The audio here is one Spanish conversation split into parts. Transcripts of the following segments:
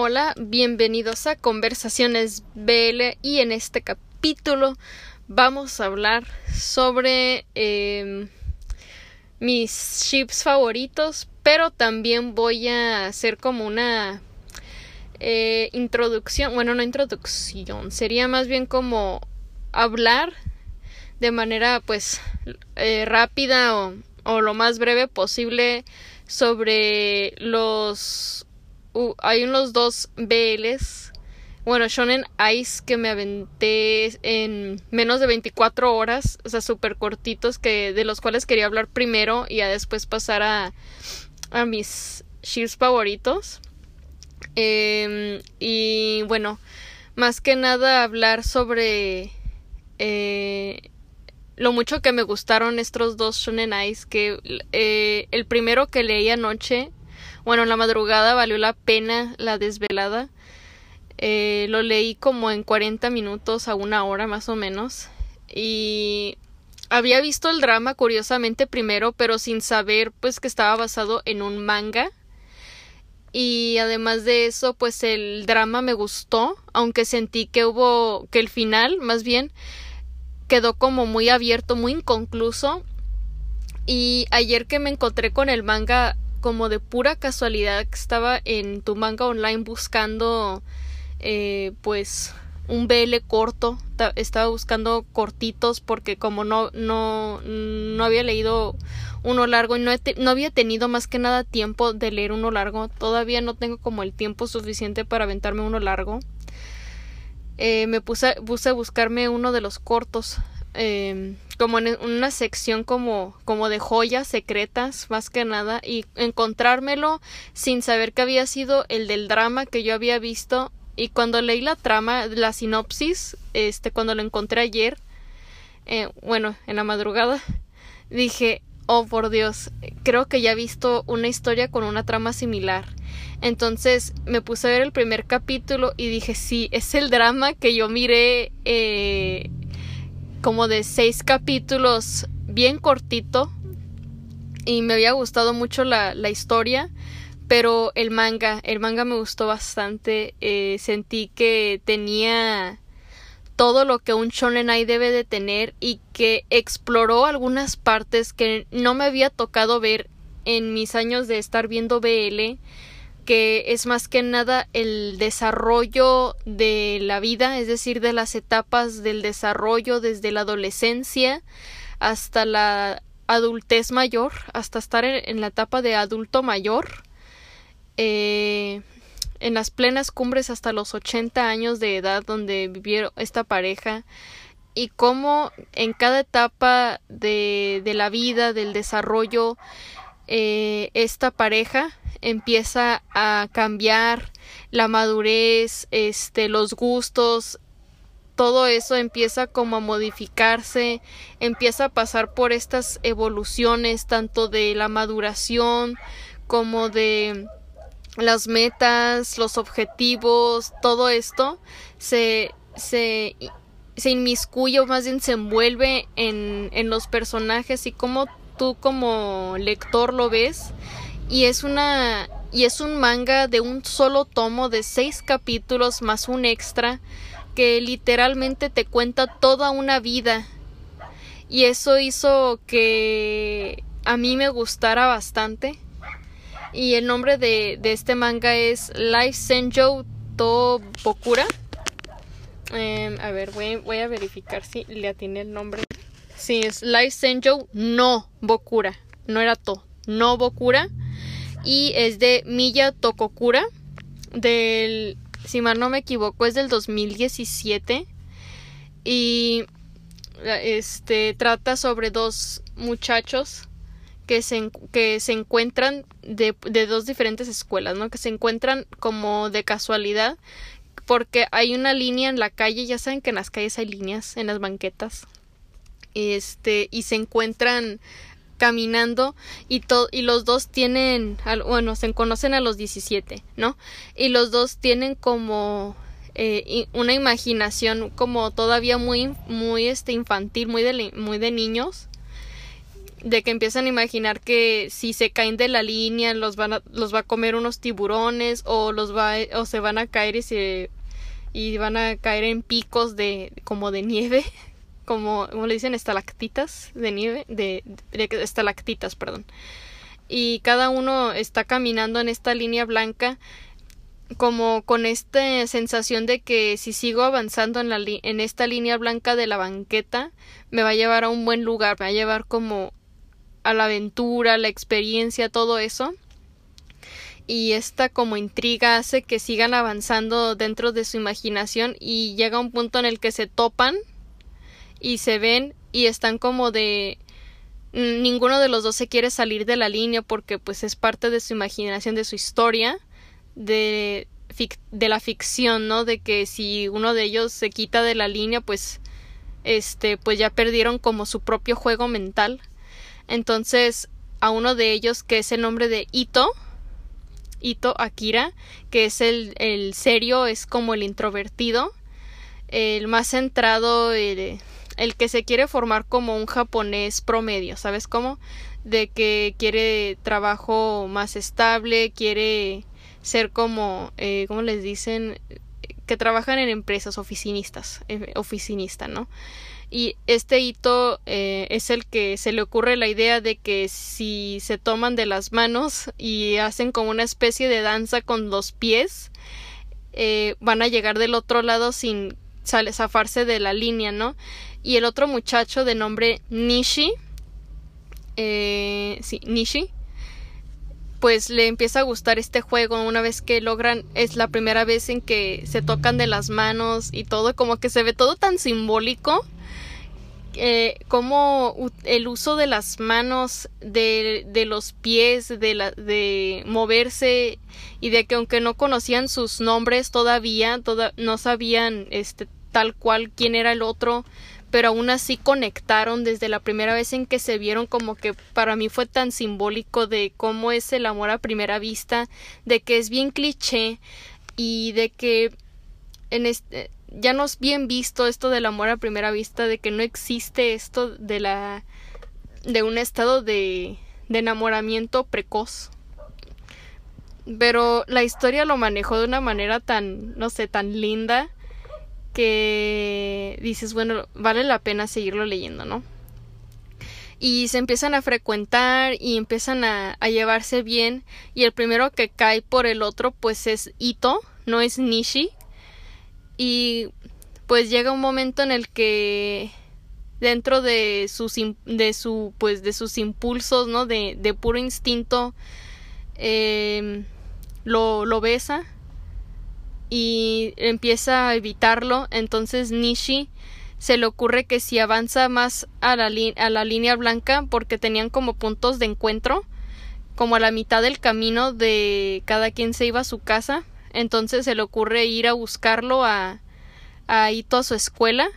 Hola, bienvenidos a Conversaciones BL y en este capítulo vamos a hablar sobre eh, mis chips favoritos, pero también voy a hacer como una eh, introducción, bueno, no introducción, sería más bien como hablar de manera pues eh, rápida o, o lo más breve posible sobre los hay unos dos BLs, bueno, Shonen Ice que me aventé en menos de 24 horas, o sea, súper cortitos, que, de los cuales quería hablar primero y ya después pasar a, a mis ships favoritos. Em, y bueno, más que nada hablar sobre eh, lo mucho que me gustaron estos dos Shonen Ice, que eh, el primero que leí anoche bueno, la madrugada valió la pena la desvelada. Eh, lo leí como en 40 minutos a una hora más o menos. Y había visto el drama curiosamente primero, pero sin saber pues que estaba basado en un manga. Y además de eso, pues el drama me gustó, aunque sentí que hubo que el final, más bien, quedó como muy abierto, muy inconcluso. Y ayer que me encontré con el manga como de pura casualidad que estaba en tu manga online buscando eh, pues un BL corto. Estaba buscando cortitos porque como no no no había leído uno largo y no, no había tenido más que nada tiempo de leer uno largo todavía no tengo como el tiempo suficiente para aventarme uno largo. Eh, me puse, puse a buscarme uno de los cortos eh, como en una sección como, como de joyas secretas, más que nada, y encontrármelo sin saber que había sido el del drama que yo había visto. Y cuando leí la trama, la sinopsis, este, cuando lo encontré ayer, eh, bueno, en la madrugada, dije, oh por Dios, creo que ya he visto una historia con una trama similar. Entonces me puse a ver el primer capítulo y dije, sí, es el drama que yo miré eh, como de seis capítulos bien cortito y me había gustado mucho la, la historia pero el manga el manga me gustó bastante eh, sentí que tenía todo lo que un shonen ai debe de tener y que exploró algunas partes que no me había tocado ver en mis años de estar viendo BL que es más que nada el desarrollo de la vida, es decir, de las etapas del desarrollo desde la adolescencia hasta la adultez mayor, hasta estar en, la etapa de adulto mayor, eh, en las plenas cumbres hasta los 80 años de edad donde vivieron esta pareja y cómo en cada etapa de, de la vida, del desarrollo, eh, esta pareja empieza a cambiar la madurez, este, los gustos, todo eso empieza como a modificarse, empieza a pasar por estas evoluciones tanto de la maduración como de las metas, los objetivos, todo esto se, se, se inmiscuye o más bien se envuelve en, en los personajes y cómo tú como lector lo ves y es una y es un manga de un solo tomo de seis capítulos más un extra que literalmente te cuenta toda una vida. Y eso hizo que a mí me gustara bastante. Y el nombre de, de este manga es Life Senjo to Bokura em, a ver voy, voy, a verificar si le atiene el nombre sí es Life Senjo no Bokura no era to no Bokura y es de Miya Tokokura del si mal no me equivoco es del 2017 y este trata sobre dos muchachos que se, que se encuentran de, de dos diferentes escuelas, ¿no? Que se encuentran como de casualidad porque hay una línea en la calle, ya saben que en las calles hay líneas en las banquetas. Este, y se encuentran caminando y, los dos tienen, bueno, se conocen a los 17, ¿no? Y los dos tienen como eh, una imaginación como todavía muy, muy este, infantil, muy de, niños. de que empiezan a imaginar que si se caen de la línea los van a, los va a comer unos tiburones o los va se van a caer y se y van a caer en picos de como de nieve como, como le dicen estalactitas de nieve de, estalactitas perdón y cada uno está caminando en esta línea blanca como con esta sensación de que si sigo avanzando en, la en esta línea blanca de la banqueta me va a llevar a un buen lugar, me va a llevar como a la aventura, la experiencia, todo eso. Y esta como intriga hace que sigan avanzando dentro de su imaginación y llega un punto en el que se topan y se ven y están como de ninguno de los dos se quiere salir de la línea porque pues es parte de su imaginación, de su historia, de, de la ficción, ¿no? De que si uno de ellos se quita de la línea, pues este, pues ya perdieron como su propio juego mental. Entonces, a uno de ellos, que es el nombre de Ito, Ito Akira, que es el, el serio, es como el introvertido, el más centrado, el, el que se quiere formar como un japonés promedio, ¿sabes cómo? De que quiere trabajo más estable, quiere ser como, eh, ¿cómo les dicen? Que trabajan en empresas oficinistas, eh, oficinista, ¿no? Y este hito eh, es el que se le ocurre la idea de que si se toman de las manos y hacen como una especie de danza con los pies, eh, van a llegar del otro lado sin zafarse de la línea, ¿no? Y el otro muchacho de nombre Nishi, eh, sí, Nishi, pues le empieza a gustar este juego una vez que logran, es la primera vez en que se tocan de las manos y todo, como que se ve todo tan simbólico. Eh, como el uso de las manos, de, de los pies, de, la, de moverse y de que aunque no conocían sus nombres todavía, toda, no sabían este, tal cual quién era el otro, pero aún así conectaron desde la primera vez en que se vieron como que para mí fue tan simbólico de cómo es el amor a primera vista, de que es bien cliché y de que en este ya no es bien visto esto del amor a primera vista, de que no existe esto de la de un estado de enamoramiento precoz. Pero la historia lo manejó de una manera tan, no sé, tan linda que dices, bueno, vale la pena seguirlo leyendo, ¿no? Y se empiezan a frecuentar y empiezan a, llevarse bien y el primero que cae por el otro pues es Ito, no es Nishi. Y pues llega un momento en el que dentro de sus de su pues de sus impulsos no de, de puro instinto eh, lo, lo besa y empieza a evitarlo, entonces Nishi se le ocurre que si avanza más a la, a la línea blanca, porque tenían como puntos de encuentro, como a la mitad del camino de cada quien se iba a su casa, entonces se le ocurre ir a buscarlo a, a Ito a su escuela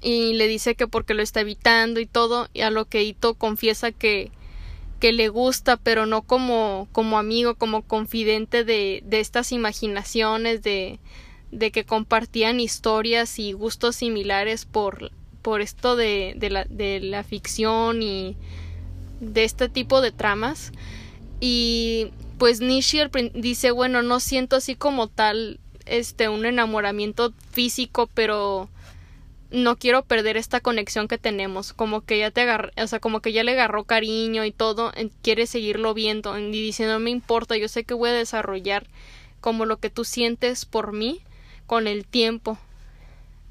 y le dice que porque lo está evitando y todo, y a lo que Ito confiesa que que le gusta, pero no como, como amigo, como confidente de, de estas imaginaciones, de, de que compartían historias y gustos similares por, por esto de, de, la, de la ficción y de este tipo de tramas. Y pues Nishi dice, bueno, no siento así como tal este un enamoramiento físico, pero no quiero perder esta conexión que tenemos, como que ya te o sea, como que ya le agarró cariño y todo, quiere seguirlo viendo y dice no me importa, yo sé que voy a desarrollar como lo que tú sientes por mí con el tiempo,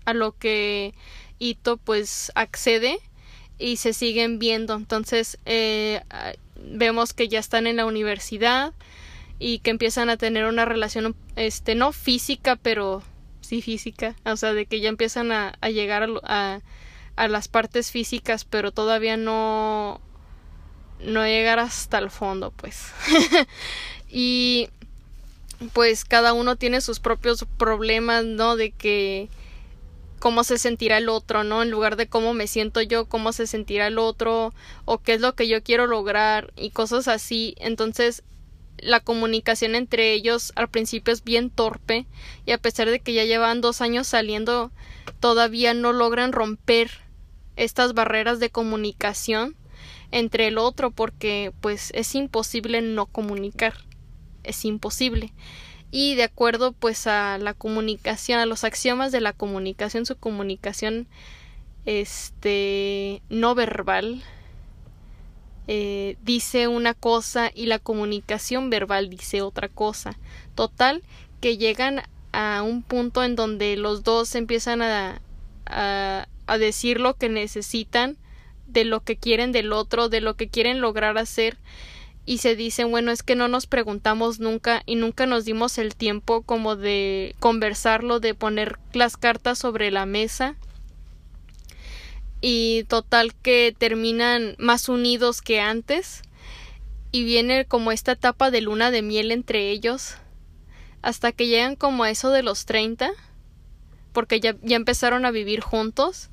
a lo que Ito pues accede y se siguen viendo, entonces eh, vemos que ya están en la universidad y que empiezan a tener una relación este no física pero física, o sea, de que ya empiezan a, llegar a, a, las partes físicas, pero todavía no no llegar hasta el fondo, pues. y pues cada uno tiene sus propios problemas, ¿no? De que cómo se sentirá el otro, ¿no? En lugar de cómo me siento yo, cómo se sentirá el otro, o qué es lo que yo quiero lograr, y cosas así. Entonces, la comunicación entre ellos al principio es bien torpe y a pesar de que ya llevan dos años saliendo todavía no logran romper estas barreras de comunicación entre el otro porque pues es imposible no comunicar. Es imposible. Y de acuerdo pues a la comunicación a los axiomas de la comunicación su comunicación este no verbal eh, dice una cosa y la comunicación verbal dice otra cosa. Total que llegan a un punto en donde los dos empiezan a, a, a decir lo que necesitan de lo que quieren del otro, de lo que quieren lograr hacer y se dicen, bueno, es que no nos preguntamos nunca y nunca nos dimos el tiempo como de conversarlo, de poner las cartas sobre la mesa y total que terminan más unidos que antes y viene como esta etapa de luna de miel entre ellos hasta que llegan como a eso de los 30 porque ya, ya empezaron a vivir juntos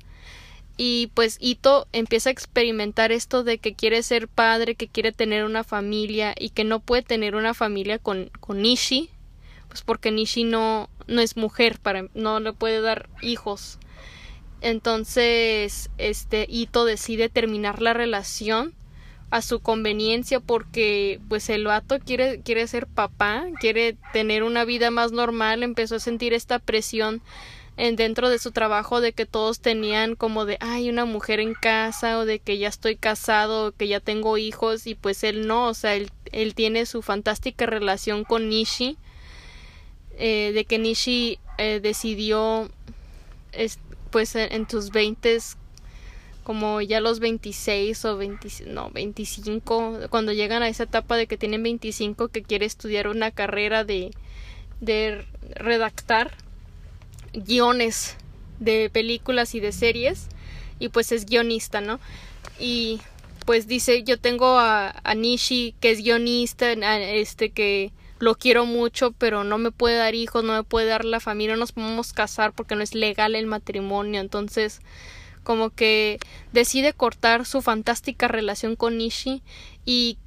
y pues Ito empieza a experimentar esto de que quiere ser padre, que quiere tener una familia y que no puede tener una familia con, con Nishi, pues porque Nishi no, no es mujer, para, no le puede dar hijos. Entonces, este Ito decide terminar la relación a su conveniencia porque pues el vato quiere, quiere ser papá, quiere tener una vida más normal, empezó a sentir esta presión en dentro de su trabajo de que todos tenían como de ay una mujer en casa o de que ya estoy casado o que ya tengo hijos y pues él no. O sea él, él tiene su fantástica relación con Nishi. Eh, de que Nishi eh, decidió es, pues en sus veintes como ya los 26 o 20, no, 25, cuando llegan a esa etapa de que tienen 25 que quiere estudiar una carrera de, de redactar guiones de películas y de series y pues es guionista, ¿no? Y pues dice, yo tengo a, a Nishi que es guionista, este que lo quiero mucho, pero no me puede dar hijos, no me puede dar la familia, no nos podemos casar porque no es legal el matrimonio, entonces como que decide cortar su fantástica relación con Nishi y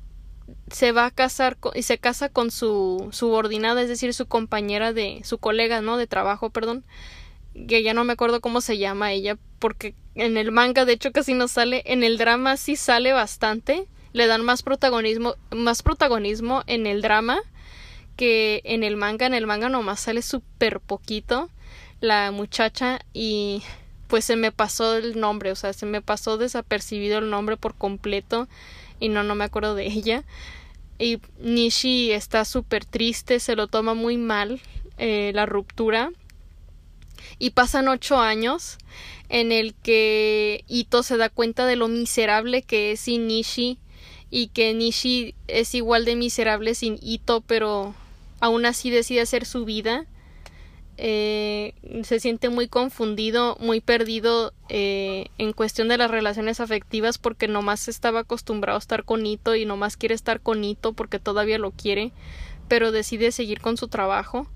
se va a casar y se casa con su subordinada, es decir, su compañera de su colega, ¿no? de trabajo, perdón, que ya no me acuerdo cómo se llama ella, porque en el manga de hecho casi no sale, en el drama sí sale bastante, le dan más protagonismo, más protagonismo en el drama que en el manga, en el manga nomás sale súper poquito la muchacha y pues se me pasó el nombre, o sea, se me pasó desapercibido el nombre por completo y no, no me acuerdo de ella. Y Nishi está súper triste, se lo toma muy mal eh, la ruptura. Y pasan ocho años en el que Ito se da cuenta de lo miserable que es sin Nishi y que Nishi es igual de miserable sin Ito, pero aún así decide hacer su vida eh, se siente muy confundido, muy perdido eh, en cuestión de las relaciones afectivas porque nomás estaba acostumbrado a estar con Ito y nomás quiere estar con Ito porque todavía lo quiere, pero decide seguir con su trabajo.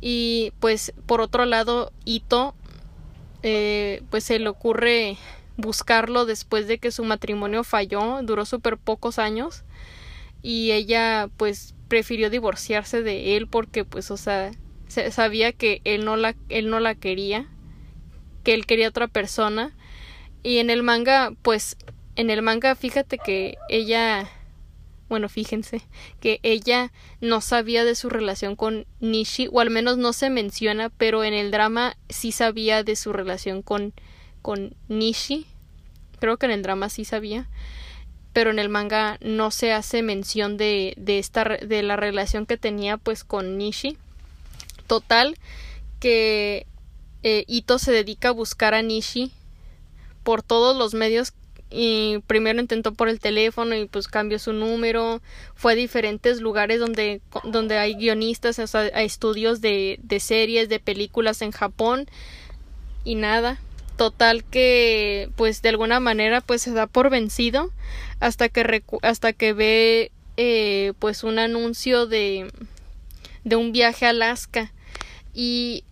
Y pues por otro lado, Ito eh, pues se le ocurre buscarlo después de que su matrimonio falló, duró súper pocos años y ella pues prefirió divorciarse de él porque pues o sea sabía que él no la él no la quería que él quería otra persona. Y en el manga pues en el manga fíjate que ella bueno fíjense que ella no sabía de su relación con Nishi o al menos no se menciona pero en el drama sí sabía de su relación con con Nishi. Creo que en el drama sí sabía pero en el manga no se hace mención de, de esta de la relación que tenía pues con Nishi Total que eh, Ito se dedica a buscar a Nishi por todos los medios y primero intentó por el teléfono y pues cambió su número, fue a diferentes lugares donde, donde hay guionistas, o sea, hay estudios de, de series, de películas en Japón y nada. Total que pues de alguna manera pues se da por vencido hasta que hasta que ve eh, pues un anuncio de de un viaje a Alaska. Y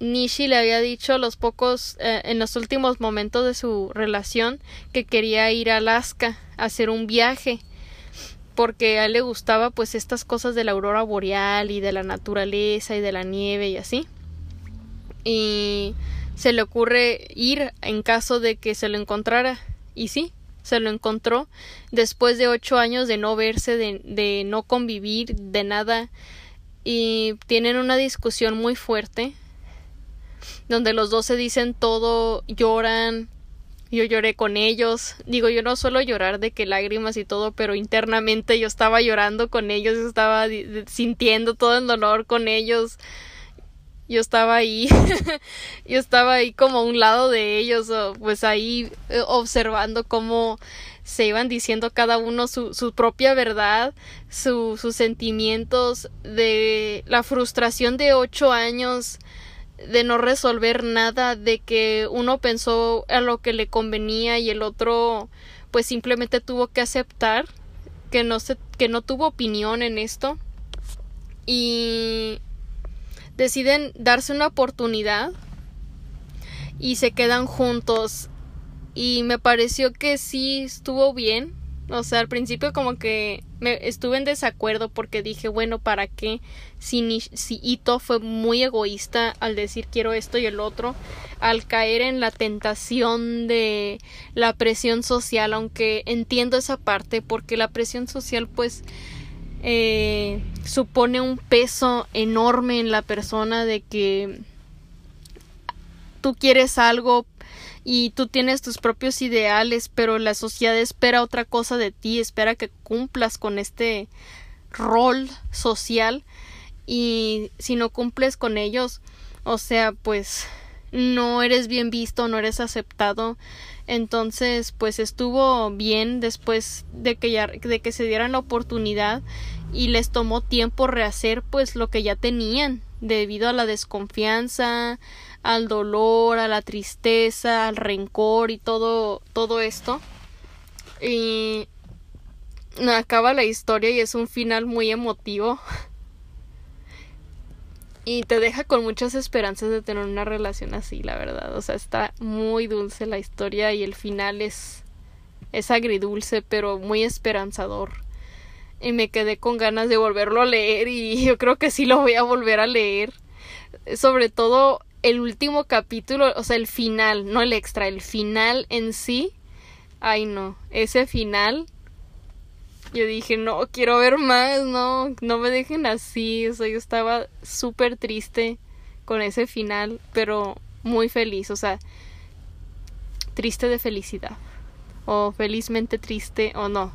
Nishi le había dicho los pocos eh, en los últimos momentos de su relación que quería ir a Alaska a hacer un viaje porque a él le gustaba pues estas cosas de la aurora boreal y de la naturaleza y de la nieve y así. Y se le ocurre ir en caso de que se lo encontrara y sí se lo encontró después de ocho años de no verse, de, de no convivir, de nada, y tienen una discusión muy fuerte, donde los dos se dicen todo, lloran, yo lloré con ellos. Digo, yo no suelo llorar de que lágrimas y todo, pero internamente yo estaba llorando con ellos, estaba sintiendo todo el dolor con ellos. Yo estaba ahí, yo estaba ahí como a un lado de ellos, pues ahí eh, observando cómo se iban diciendo cada uno su, su propia verdad, sus sentimientos de la frustración de ocho años de no resolver nada, de que uno pensó a lo que le convenía y el otro pues simplemente tuvo que aceptar que no se, que no tuvo opinión en esto. Y deciden darse una oportunidad y se quedan juntos y me pareció que sí estuvo bien o sea, al principio como que me estuve en desacuerdo porque dije, bueno, ¿para qué? Si, si Ito fue muy egoísta al decir quiero esto y el otro, al caer en la tentación de la presión social, aunque entiendo esa parte porque la presión social pues eh, supone un peso enorme en la persona de que tú quieres algo y tú tienes tus propios ideales, pero la sociedad espera otra cosa de ti, espera que cumplas con este rol social y si no cumples con ellos, o sea, pues no eres bien visto, no eres aceptado. Entonces, pues estuvo bien después de que ya de que se dieran la oportunidad y les tomó tiempo rehacer pues lo que ya tenían debido a la desconfianza, al dolor, a la tristeza, al rencor y todo, todo esto. Y acaba la historia y es un final muy emotivo. Y te deja con muchas esperanzas de tener una relación así, la verdad. O sea, está muy dulce la historia y el final es, es agridulce, pero muy esperanzador. Y me quedé con ganas de volverlo a leer y yo creo que sí lo voy a volver a leer. Sobre todo el último capítulo, o sea, el final, no el extra, el final en sí. Ay, no, ese final. Yo dije, no, quiero ver más, no, no me dejen así. O sea, yo estaba súper triste con ese final, pero muy feliz, o sea, triste de felicidad. O felizmente triste, o no,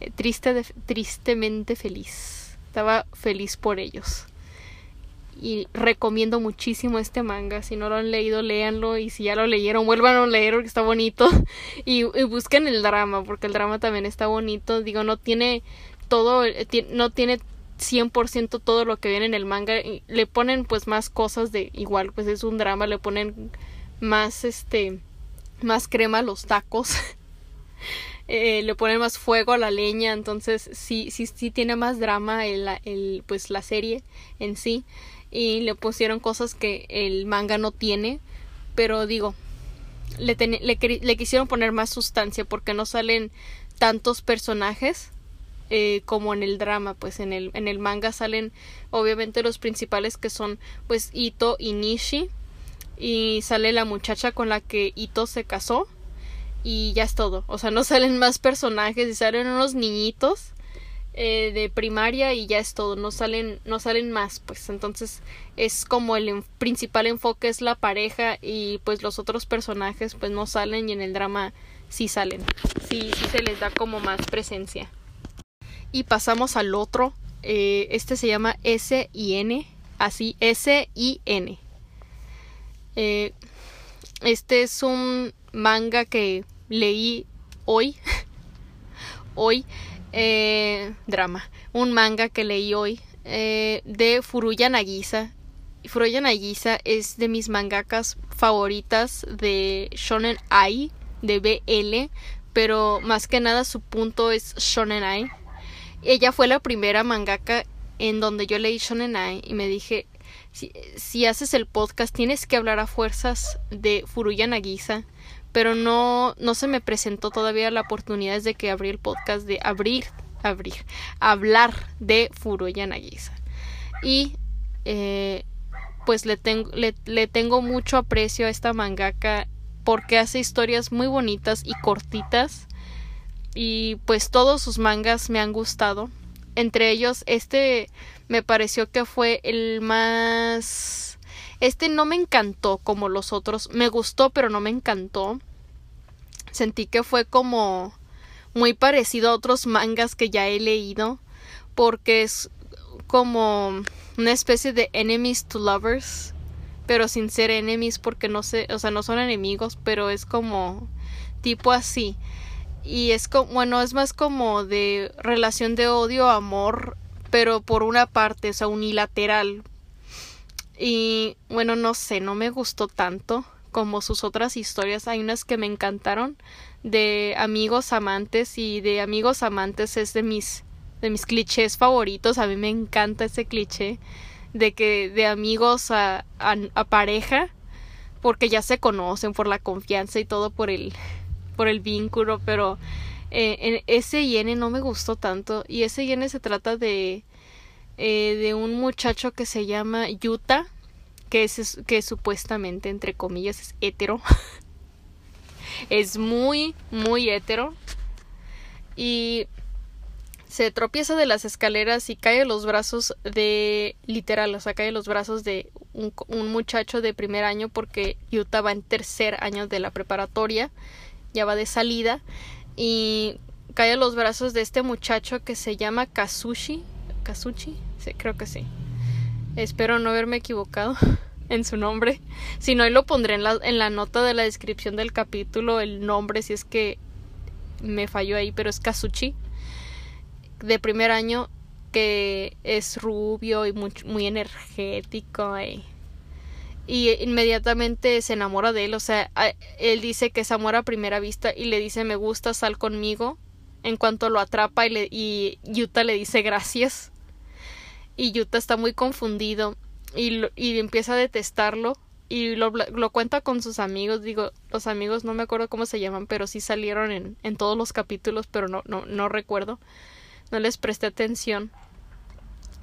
eh, triste tristemente feliz. Estaba feliz por ellos y recomiendo muchísimo este manga. Si no lo han leído, léanlo y si ya lo leyeron, vuelvan a leer porque está bonito y, busquen el drama porque el drama también está bonito. Digo, no tiene todo, eh, no tiene 100% todo lo que viene en el manga. Le ponen pues más cosas de igual, pues es un drama, le ponen más este más crema a los tacos. Eh, le ponen más fuego a la leña, entonces sí, sí, sí tiene más drama el, el, pues la serie en sí y le pusieron cosas que el manga no tiene, pero digo, le, le, quisieron poner más sustancia porque no salen tantos personajes eh, como en el drama, pues en el, en el manga salen obviamente los principales que son pues Ito y Nishi y sale la muchacha con la que Ito se casó y ya es todo, o sea, no salen más personajes y salen unos niñitos eh, de primaria y ya es todo, no salen, no salen más, pues entonces es como el principal enfoque es la pareja y pues los otros personajes pues no salen y en el drama sí salen, sí, sí se les da como más presencia. Y pasamos al otro, eh, este se llama S y N, así S y N. Eh, este es un manga que leí hoy, hoy eh, drama, un manga que leí hoy eh, de Furuya Nagisa. Furuya Nagisa es de mis mangakas favoritas de Shonen Ai, de BL, pero más que nada su punto es Shonen Ai. Ella fue la primera mangaka en donde yo leí Shonen Ai y me dije, si, si haces el podcast tienes que hablar a fuerzas de Furuya Nagisa pero no, no se me presentó todavía la oportunidad desde que abrí el podcast de abrir, abrir, hablar de Furuya Nagisa. Y eh, pues le tengo, le, le tengo mucho aprecio a esta mangaka porque hace historias muy bonitas y cortitas y pues todos sus mangas me han gustado. Entre ellos, este me pareció que fue el más... Este no me encantó como los otros. Me gustó, pero no me encantó. Sentí que fue como muy parecido a otros mangas que ya he leído. Porque es como una especie de enemies to lovers. Pero sin ser enemies porque no sé, o sea, no son enemigos, pero es como tipo así y es como, bueno, es más como de relación de odio, amor, pero por una parte, o sea, unilateral. Y bueno, no sé, no me gustó tanto como sus otras historias. Hay unas que me encantaron de amigos amantes y de amigos amantes es de mis de mis clichés favoritos. A mí me encanta ese cliché de que de amigos a, a, a pareja porque ya se conocen por la confianza y todo por el por el vínculo, pero eh, ese N no me gustó tanto. Y ese N se trata de, eh, de un muchacho que se llama Yuta, que es que supuestamente, entre comillas, es hetero. es muy, muy hetero. Y se tropieza de las escaleras y cae a los brazos de literal, o sea, cae a los brazos de un, un, muchacho de primer año porque Yuta va en tercer año de la preparatoria ya va de salida y cae a los brazos de este muchacho que se llama Kazushi. ¿Kazuchi? Sí, creo que sí. Espero no haberme equivocado en su nombre. Si no, ahí lo pondré en la, en la nota de la descripción del capítulo, el nombre, si es que me falló ahí, pero es Kazuchi. De primer año, que es rubio y muy, energético. Y y inmediatamente se enamora de él, o sea, él dice que es amor a primera vista y le dice me gusta, sal conmigo. En cuanto lo atrapa y, le, y Yuta le dice gracias. Y Yuta está muy confundido y, y empieza a detestarlo y lo, lo, cuenta con sus amigos, digo, los amigos no me acuerdo cómo se llaman, pero sí salieron en, en todos los capítulos, pero no, no, no recuerdo, no les presté atención.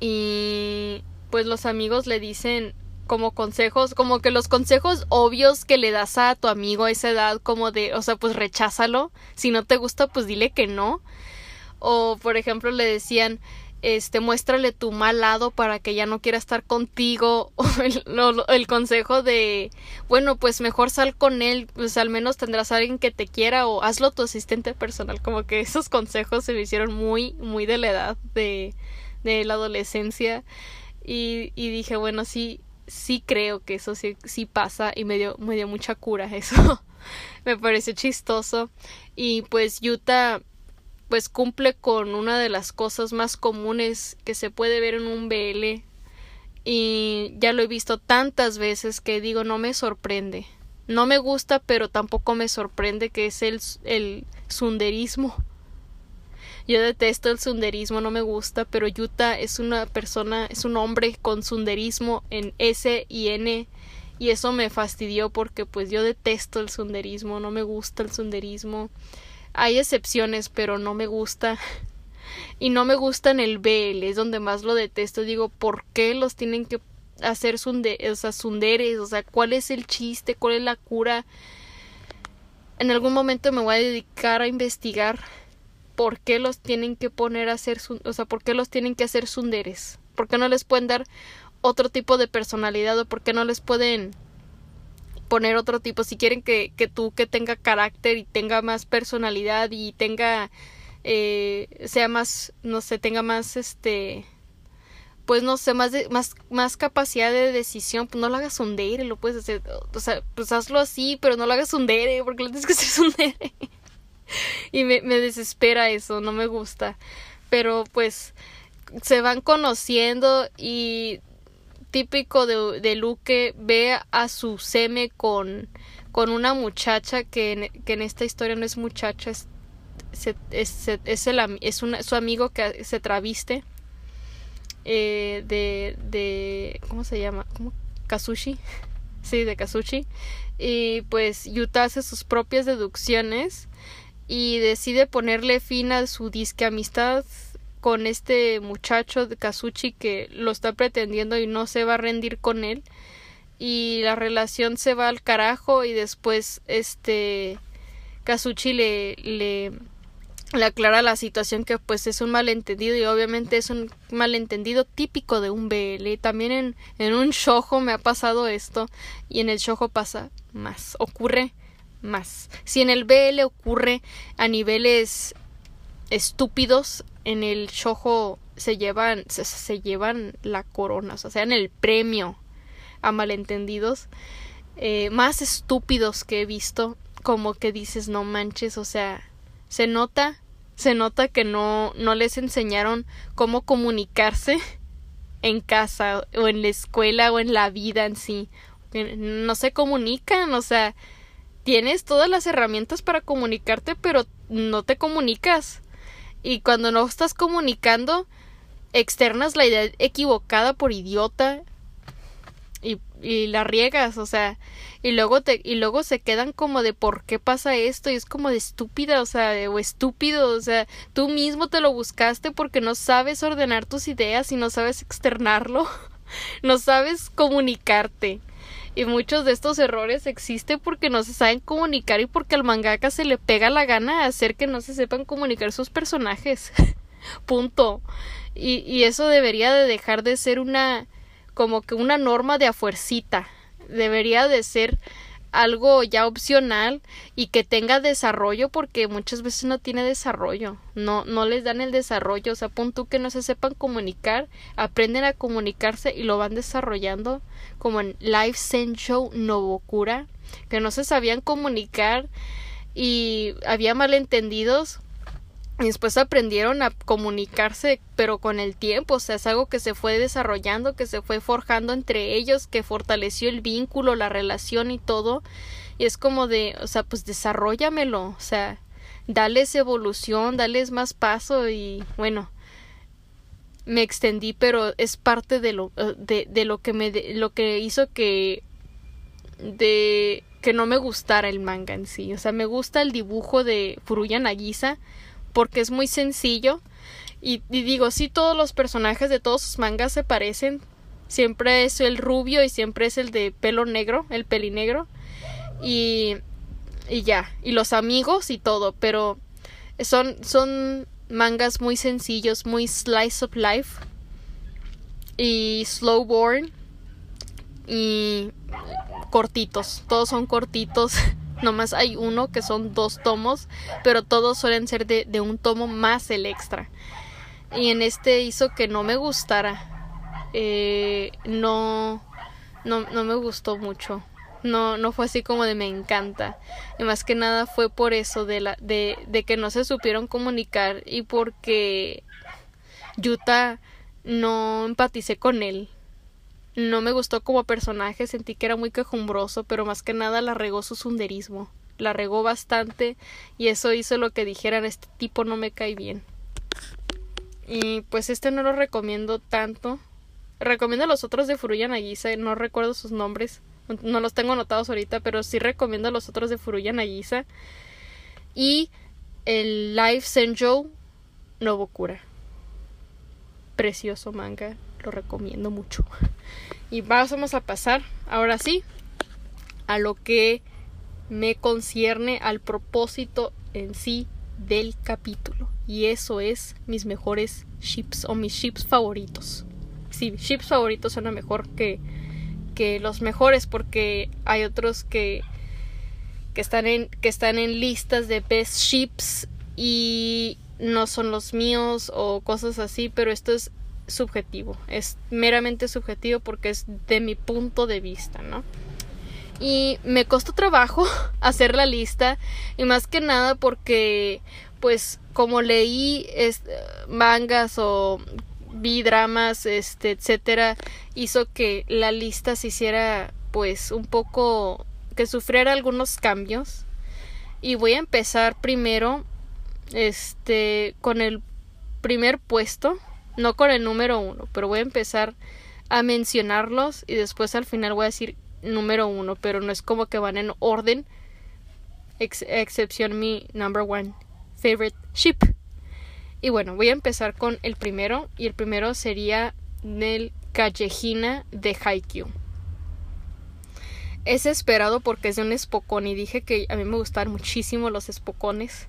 Y pues los amigos le dicen como consejos, como que los consejos obvios que le das a tu amigo a esa edad, como de, o sea, pues recházalo, si no te gusta, pues dile que no. O, por ejemplo, le decían, este, muéstrale tu mal lado para que ya no quiera estar contigo. O el, consejo de, bueno, pues mejor sal con él, pues al menos tendrás a alguien que te quiera o hazlo tu asistente personal. Como que esos consejos se me hicieron muy, muy de la edad de, de la adolescencia. Y, y dije, bueno, sí, sí creo que eso sí, sí pasa y me dio, me dio mucha cura eso. me pareció chistoso. Y pues Yuta pues cumple con una de las cosas más comunes que se puede ver en un BL y ya lo he visto tantas veces que digo no me sorprende. No me gusta, pero tampoco me sorprende que es el, el sunderismo. Yo detesto el sunderismo, no me gusta, pero Yuta es una persona, es un hombre con sunderismo en S y N y eso me fastidió porque pues yo detesto el sunderismo, no me gusta el sunderismo. Hay excepciones, pero no me gusta. Y no me gusta en el BL, es donde más lo detesto. Digo, ¿por qué los tienen que hacer sunde o sea, sunderes? O sea, ¿cuál es el chiste? ¿Cuál es la cura? En algún momento me voy a dedicar a investigar por qué los tienen que poner a hacer, o sea, por qué los tienen que hacer sunderes, por qué no les pueden dar otro tipo de personalidad o por qué no les pueden poner otro tipo, si quieren que, que tú que tenga carácter y tenga más personalidad y tenga, eh, sea más, no sé, tenga más, este, pues no sé, más, de, más, más capacidad de decisión, pues no lo hagas sundere, lo puedes hacer, o sea, pues hazlo así, pero no lo hagas sundere, porque lo tienes que hacer sundere. y me, desespera eso, no me gusta. Pero pues se van conociendo y típico de, de Luke ve a su seme con, con una muchacha que en, que en esta historia no es muchacha, es, es, es, es una, su amigo que se traviste eh, de, de, ¿cómo se llama? ¿Cómo? Kazushi. Sí, de Kazushi. Y pues Yuta hace sus propias deducciones y decide ponerle fin a su disque amistad con este muchacho de Kazuchi que lo está pretendiendo y no se va a rendir con él y la relación se va al carajo y después este Kazuchi le, le le aclara la situación que pues es un malentendido y obviamente es un malentendido típico de un BL. También en, en un shojo me ha pasado esto y en el shojo pasa más, ocurre más. Si en el BL ocurre a niveles estúpidos, en el shojo se llevan, se, llevan la corona, o sea, en el premio a malentendidos eh, más estúpidos que he visto, como que dices, no manches, o sea, se nota, se nota que no, no les enseñaron cómo comunicarse en casa o en la escuela o en la vida en sí. No se comunican, o sea, tienes todas las herramientas para comunicarte, pero no te comunicas. Y cuando no estás comunicando, externas la idea equivocada por idiota y, la riegas, o sea, y luego te y luego se quedan como de por qué pasa esto y es como de estúpida, o sea, o estúpido, o sea, tú mismo te lo buscaste porque no sabes ordenar tus ideas y no sabes externarlo, no sabes comunicarte. Y muchos de estos errores existen porque no se saben comunicar y porque al mangaka se le pega la gana de hacer que no se sepan comunicar sus personajes. Punto. Y, y eso debería de dejar de ser una como que una norma de afuercita. Debería de ser algo ya opcional y que tenga desarrollo porque muchas veces no tiene desarrollo, no, no les dan el desarrollo, o sea, pon tú que no se sepan comunicar, aprenden a comunicarse y lo van desarrollando como en Live Show Novokura, que no se sabían comunicar y había malentendidos y después aprendieron a comunicarse, pero con el tiempo, o sea, es algo que se fue desarrollando, que se fue forjando entre ellos, que fortaleció el vínculo, la relación y todo. Y es como de, o sea, pues desarrollamelo, o sea, dales evolución, dales más paso y bueno, me extendí, pero es parte de lo, eh, de, de lo que me, de, lo que hizo que, de, que no me gustara el manga en sí. O sea, me gusta el dibujo de Furuya Nagisa, porque es muy sencillo. Y, digo, sí, todos los personajes de todos sus mangas se parecen. Siempre es el rubio y siempre es el de pelo negro, el pelinegro. Y, y ya, y los amigos y todo, pero son, son mangas muy sencillos, muy slice of life y slow born y cortitos, todos son cortitos. Nomás hay uno que son dos tomos, pero todos suelen ser de, de un tomo más el extra. Y en este hizo que no me gustara. Eh, no, no, no me gustó mucho. No, no fue así como de me encanta. Y más que nada fue por eso de la, de, de que no se supieron comunicar y porque Yuta no empaticé con él no me gustó como personaje, sentí que era muy quejumbroso, pero más que nada la regó su sunderismo. La regó bastante y eso hizo lo que dijeran este tipo no me cae bien. Y pues este no lo recomiendo tanto. Recomiendo los otros de Furuya Nagisa, no recuerdo sus nombres, no los tengo anotados ahorita, pero sí recomiendo los otros de Furuya Nagisa. Y el Live Senjou Nobokura. Precioso manga, recomiendo mucho. Y vamos a pasar, ahora sí, a lo que me concierne al propósito en sí del capítulo. Y eso es mis mejores chips o mis chips favoritos. Sí, chips favoritos suena mejor que, que los mejores porque hay otros que, que, están en, que están en listas de best chips y no son los míos o cosas así, pero esto es subjetivo, es meramente subjetivo porque es de mi punto de vista, ¿no? Y me costó trabajo hacer la lista y más que nada porque pues como leí mangas o vi dramas, este, etcétera, hizo que la lista se hiciera pues un poco que sufriera algunos cambios. Y voy a empezar primero este con el primer puesto no con el número uno, pero voy a empezar a mencionarlos y después al final voy a decir número uno, pero no es como que van en orden, excepción mi number one favorite ship. Y bueno, voy a empezar con el primero y el primero sería Nel Callejina de Haikyuu. Es esperado porque es de un espocón y dije que a mí me gustan muchísimo los espocones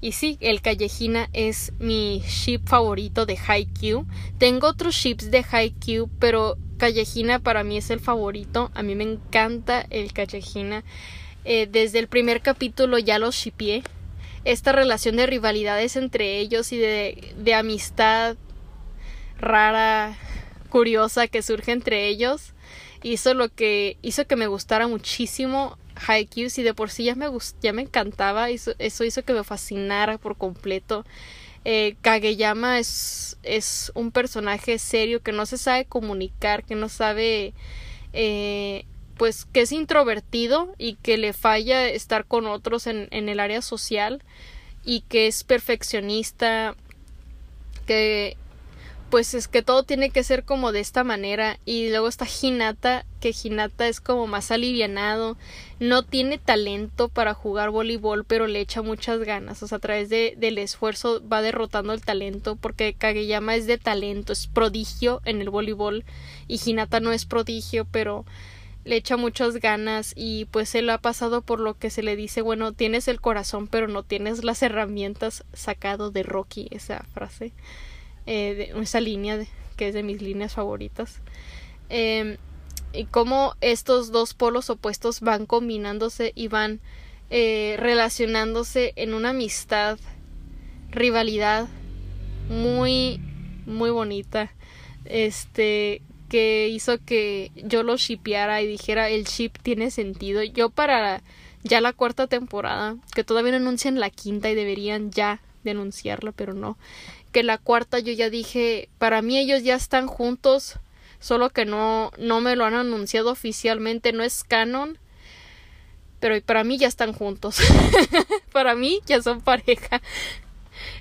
Y sí, el Callejina es mi ship favorito de Haikyuu. Tengo otros ships de Haikyuu, pero Callejina para mí es el favorito. A mí me encanta el Callejina. Eh, desde el primer capítulo ya los shipié. Esta relación de rivalidades entre ellos y de, de amistad rara, curiosa que surge entre ellos hizo lo que hizo que me gustara muchísimo Haikyuu si de por sí ya me ya me encantaba eso, eso hizo que me fascinara por completo. Eh, Kageyama es es un personaje serio que no se sabe comunicar que no sabe eh, pues que es introvertido y que le falla estar con otros en, en el área social y que es perfeccionista que pues es que todo tiene que ser como de esta manera y luego está Hinata que Hinata es como más alivianado no tiene talento para jugar voleibol pero le echa muchas ganas o sea a través de, del esfuerzo va derrotando el talento porque Kageyama es de talento es prodigio en el voleibol y Hinata no es prodigio pero le echa muchas ganas y pues él ha pasado por lo que se le dice bueno tienes el corazón pero no tienes las herramientas sacado de Rocky esa frase eh, de esa línea que es de mis líneas favoritas. Eh, y cómo estos dos polos opuestos van combinándose y van eh, relacionándose en una amistad, rivalidad muy, muy bonita. Este, que hizo que yo lo shipeara y dijera el ship tiene sentido. Yo para ya la cuarta temporada, que todavía no anuncian la quinta y deberían ya denunciarla, pero no que la cuarta yo ya dije, para mí ellos ya están juntos, solo que no, no me lo han anunciado oficialmente, no es canon, pero para mí ya están juntos. para mí ya son pareja.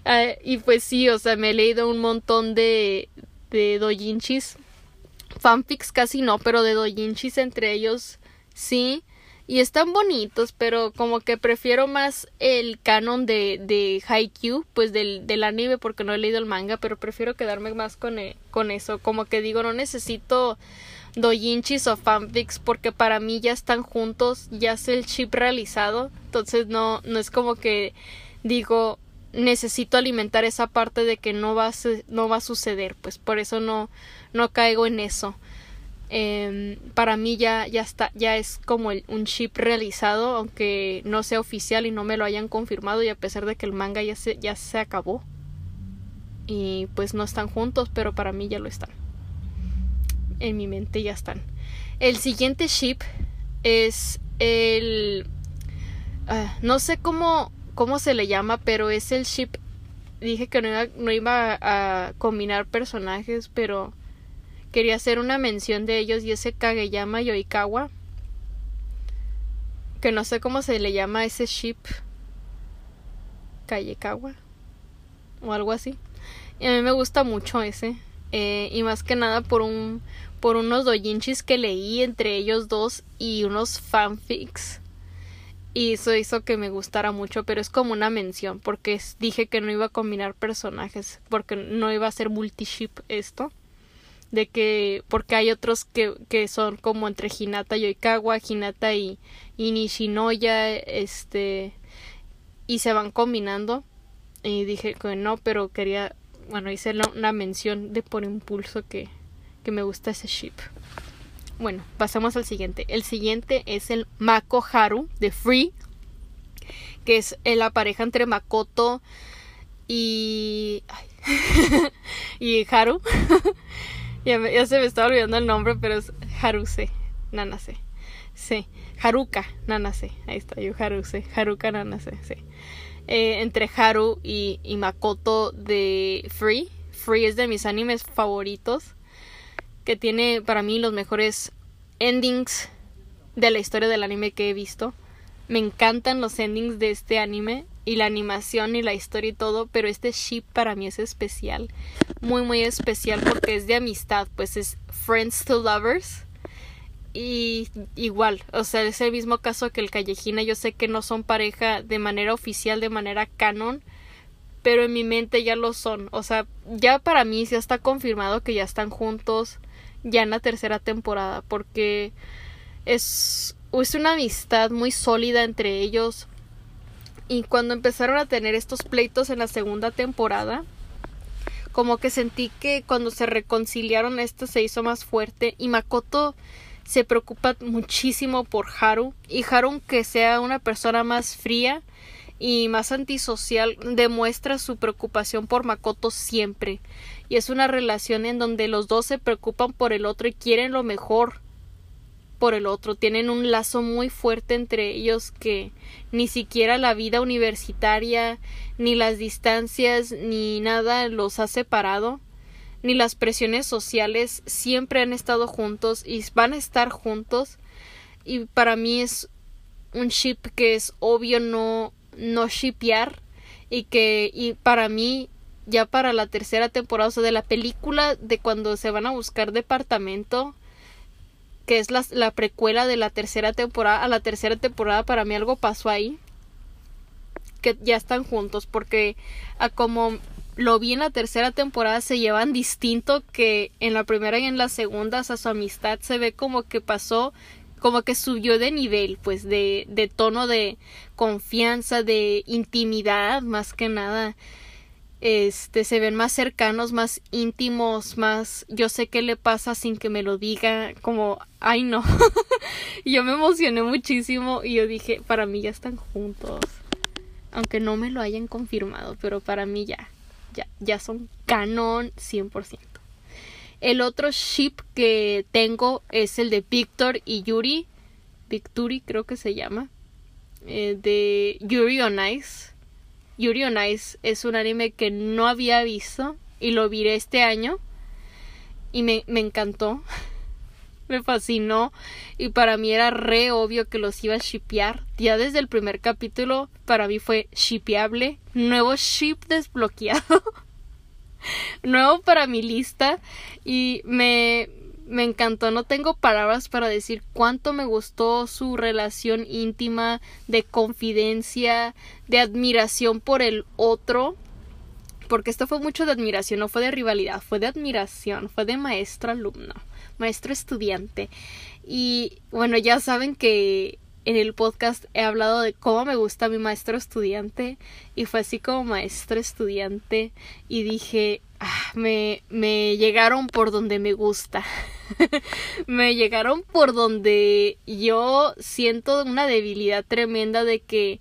Ah, y pues sí, o sea, me he leído un montón de, de dojinchis. Fanfics casi no, pero de dojinchis entre ellos sí y están bonitos, pero como que prefiero más el canon de, de Haikyuu, pues del, del anime, porque no he leído el manga, pero prefiero quedarme más con, e, con eso. Como que digo, no necesito doujinshis o fanfics, porque para mí ya están juntos, ya es el chip realizado, entonces no, no es como que digo, necesito alimentar esa parte de que no va a, no va a suceder, pues por eso no, no caigo en eso. Em, para mí ya, ya está, ya es como un chip realizado, aunque no sea oficial y no me lo hayan confirmado, y a pesar de que el manga ya se, ya se acabó. Y pues no están juntos, pero para mí ya lo están. En mi mente ya están. El siguiente ship es el. Ah, no sé cómo, cómo se le llama, pero es el ship. Dije que no iba, no iba a combinar personajes, pero quería hacer una mención de ellos y ese Kageyama Yoikawa que no sé cómo se le llama ese ship Kayekawa o algo así. Y a mí me gusta mucho ese eh, y más que nada por un por unos dojinshis que leí entre ellos dos y unos fanfics. Y eso hizo que me gustara mucho, pero es como una mención, porque dije que no iba a combinar personajes, porque no iba a ser multiship esto de que porque hay otros que, que son como entre Hinata y Oikawa, Hinata y, y Nishinoya, este y se van combinando y dije que no, pero quería, bueno, hice una mención de por impulso que, que me gusta ese ship. Bueno, pasamos al siguiente. El siguiente es el Mako Haru de Free, que es la pareja entre Makoto y y Haru. Ya, se me estaba olvidando el nombre, pero es Haruse, Nanase. Sí, Haruka, Nanase. Ahí está, yo Haruse, Haruka, Nanase. Eh, entre Haru y, y Makoto de Free. Free es de mis animes favoritos. Que tiene para mí los mejores endings de la historia del anime que he visto. Me encantan los endings de este anime y la animación y la historia y todo, pero este ship para mí es especial, muy muy especial porque es de amistad, pues es Friends to Lovers y igual, o sea, es el mismo caso que el Callejina, yo sé que no son pareja de manera oficial, de manera canon, pero en mi mente ya lo son, o sea, ya para mí ya está confirmado que ya están juntos ya en la tercera temporada, porque es, es una amistad muy sólida entre ellos, y cuando empezaron a tener estos pleitos en la segunda temporada, como que sentí que cuando se reconciliaron esto se hizo más fuerte y Makoto se preocupa muchísimo por Haru y Haru que sea una persona más fría y más antisocial demuestra su preocupación por Makoto siempre. Y es una relación en donde los dos se preocupan por el otro y quieren lo mejor por el otro tienen un lazo muy fuerte entre ellos que ni siquiera la vida universitaria ni las distancias ni nada los ha separado ni las presiones sociales siempre han estado juntos y van a estar juntos. Y para mí es un ship que es obvio no no shipear y que y para mí ya para la tercera temporada o sea de la película de cuando se van a buscar departamento que es la, la precuela de la tercera temporada a la tercera temporada para mí algo pasó ahí que ya están juntos porque a como lo vi en la tercera temporada se llevan distinto que en la primera y en la segunda, o sea, su amistad se ve como que pasó, como que subió de nivel, pues de, de tono de confianza, de intimidad, más que nada. Este, se ven más cercanos, más íntimos, más yo sé qué le pasa sin que me lo diga, como, ay no. yo me emocioné muchísimo y yo dije, para mí ya están juntos. Aunque no me lo hayan confirmado, pero para mí ya ya, ya son canon 100%. El otro ship que tengo es el de Victor y Yuri. Victory creo que se llama. Eh, de Yuri on Ice. Yuri on Ice es un anime que no había visto y lo vi este año. Y me, me encantó. me fascinó y para mí era re obvio que los iba a shipear. Ya desde el primer capítulo para mí fue shipeable, nuevo ship desbloqueado, nuevo para mi lista y me me encantó, no tengo palabras para decir cuánto me gustó su relación íntima de confidencia, de admiración por el otro porque esto fue mucho de admiración, no fue de rivalidad, fue de admiración, fue de maestro alumno, maestro estudiante. Y bueno, ya saben que en el podcast he hablado de cómo me gusta mi maestro estudiante y fue así como maestro estudiante y dije, ah, me, me llegaron por donde me gusta. me llegaron por donde yo siento una debilidad tremenda de que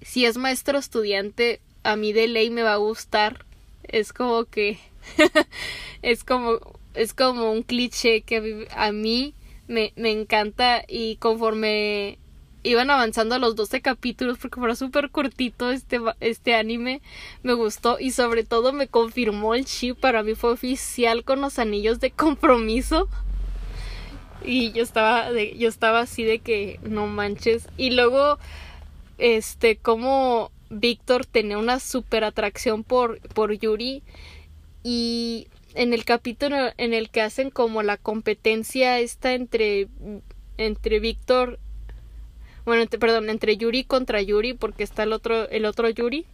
si es maestro estudiante a mí de ley me va a gustar. Es como que es como es como un cliché que a mí me, me encanta y conforme iban avanzando los 12 capítulos porque fue súper cortito este, este anime me gustó y sobre todo me confirmó el chip para mí fue oficial con los anillos de compromiso. Y yo estaba yo estaba así de que no manches y luego este como Víctor tenía una super atracción por, por Yuri y en el capítulo en el que hacen como la competencia esta entre entre Víctor bueno perdón entre Yuri contra Yuri porque está el otro el otro Yuri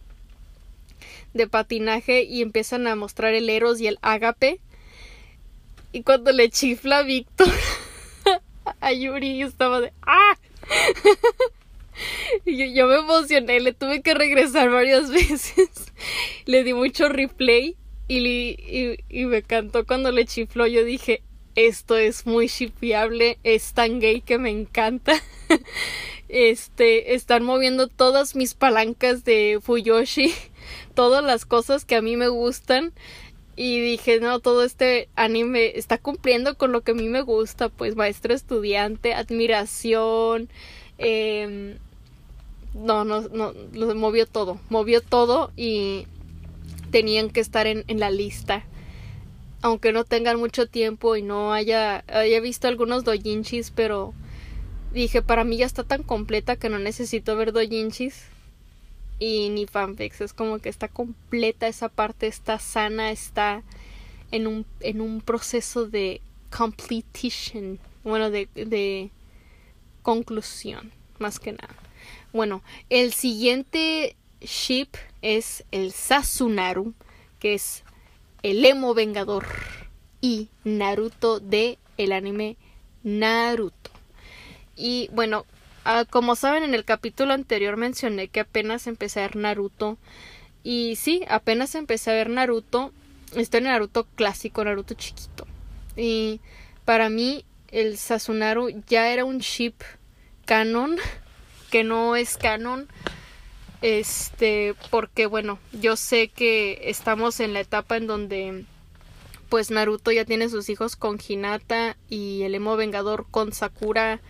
de patinaje y empiezan a mostrar el Eros y el Ágape y cuando le chifla Víctor a Yuri yo estaba de ¡ah! Y yo, me emocioné, le tuve que regresar varias veces. le di mucho replay y, y, me cantó cuando le chifló. Yo dije, esto es muy shipeable, es tan gay que me encanta. este, están moviendo todas mis palancas de Fuyoshi, todas las cosas que a mí me gustan. Y dije, no, todo este anime está cumpliendo con lo que a mí me gusta, pues maestro estudiante, admiración, eh, no, no, no, movió todo, movió todo y tenían que estar en, en la lista. Aunque no tengan mucho tiempo y no haya, haya visto algunos dojinshis, pero dije, para mí ya está tan completa que no necesito ver dojinshis y ni fanfics. Es como que está completa esa parte, está sana, está en un, en un proceso de completion, bueno, de, de conclusión, más que nada. Bueno, el siguiente ship es el Sasunaru, que es el emo vengador y Naruto de el anime Naruto. Y bueno, ah, como saben, en el capítulo anterior mencioné que apenas empecé a ver Naruto. Y sí, apenas empecé a ver Naruto. Estoy en Naruto clásico, Naruto chiquito. Y para mí, el Sasunaru ya era un ship canon, que no es canon. Este, porque bueno, yo sé que estamos en la etapa en donde pues Naruto ya tiene sus hijos con Hinata y el emo vengador con Sakura.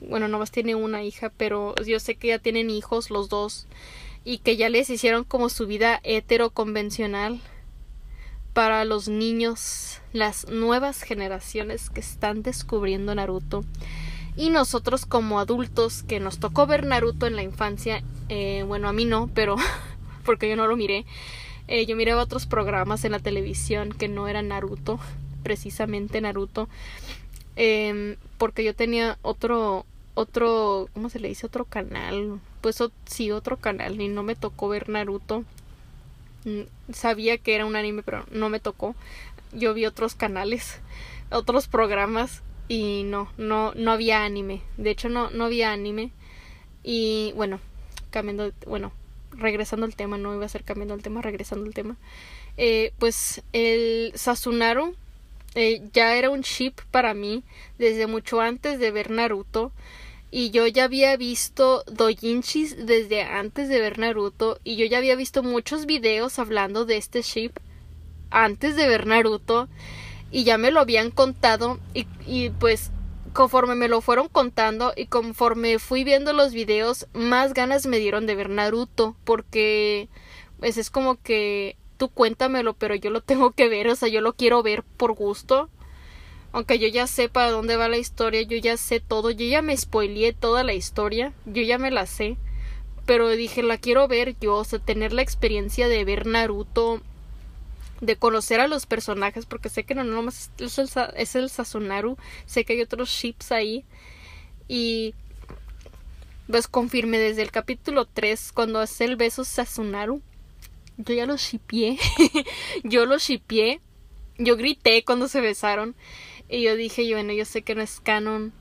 Bueno, nomás tiene una hija, pero yo sé que ya tienen hijos los dos y que ya les hicieron como su vida hetero convencional para los niños, las nuevas generaciones que están descubriendo Naruto. Y nosotros como adultos que nos tocó ver Naruto en la infancia, eh, bueno, a mí no, pero porque yo no lo miré, eh, yo miraba otros programas en la televisión que no eran Naruto, precisamente Naruto, em, porque yo tenía otro, otro, ¿cómo se le dice? Otro canal, pues sí, otro canal y no me tocó ver Naruto. Mm, sabía que era un anime, pero no me tocó. Yo vi otros canales, otros programas y no, no, no había anime. De hecho, no, no había anime. Y bueno, cambiando, bueno, regresando al tema, no iba a ser cambiando el tema, regresando al tema. Eh, pues el Sasunaru eh, ya era un ship para mí desde mucho antes de ver Naruto. Y yo ya había visto doujinshis desde antes de ver Naruto. Y yo ya había visto muchos videos hablando de este ship antes de ver Naruto. Y ya me lo habían contado. Y, y pues conforme me lo fueron contando y conforme fui viendo los videos, más ganas me dieron de ver Naruto, porque pues es como que tú cuéntamelo, pero yo lo tengo que ver, o sea, yo lo quiero ver por gusto. Aunque yo ya sé para dónde va la historia, yo ya sé todo, yo ya me spoileé toda la historia, yo ya me la sé. Pero dije, la quiero ver yo, o sea, tener la experiencia de ver Naruto de conocer a los personajes, porque sé que no nomás es el, es el Sasunaru, sé que hay otros ships ahí. Y pues confirme desde el capítulo 3, cuando hace el beso Sasunaru, yo ya lo shipié, yo lo shipié, yo grité cuando se besaron. Y yo dije, bueno, yo sé que no es canon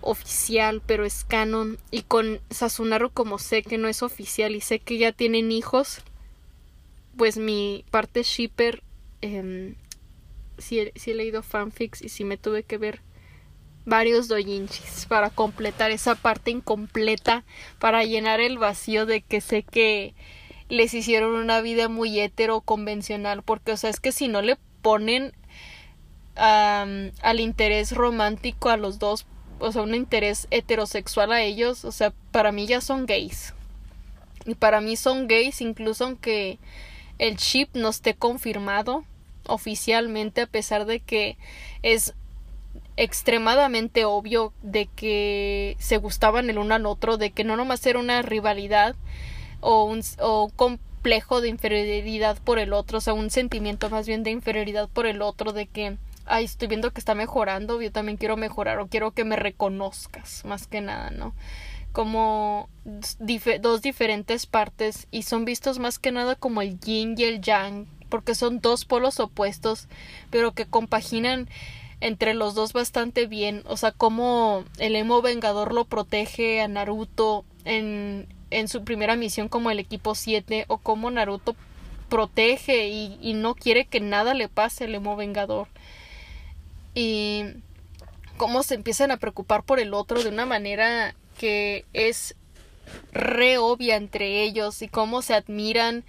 oficial, pero es canon. Y con Sasunaru como sé que no es oficial y sé que ya tienen hijos, pues mi parte shipper, eh, sí, he leído fanfics y sí me tuve que ver varios doujinshis para completar esa parte incompleta, para llenar el vacío de que sé que les hicieron una vida muy hetero convencional, porque o sea, es que si no le ponen al interés romántico a los dos, o sea, un interés heterosexual a ellos, o sea, para mí ya son gays. Y para mí son gays incluso aunque el chip no esté confirmado oficialmente a pesar de que es extremadamente obvio de que se gustaban el uno al otro, de que no nomás era una rivalidad o un, complejo de inferioridad por el otro, o sea, un sentimiento más bien de inferioridad por el otro, de que, ay, estoy viendo que está mejorando, yo también quiero mejorar o quiero que me reconozcas, más que nada, ¿no? Como dos diferentes partes y son vistos más que nada como el yin y el yang porque son dos polos opuestos pero que compaginan entre los dos bastante bien. O sea como el emo vengador lo protege a Naruto en, en su primera misión como el equipo 7 o como Naruto protege y, y no quiere que nada le pase al emo vengador. Y cómo se empiezan a preocupar por el otro de una manera que es re obvia entre ellos y cómo se admiran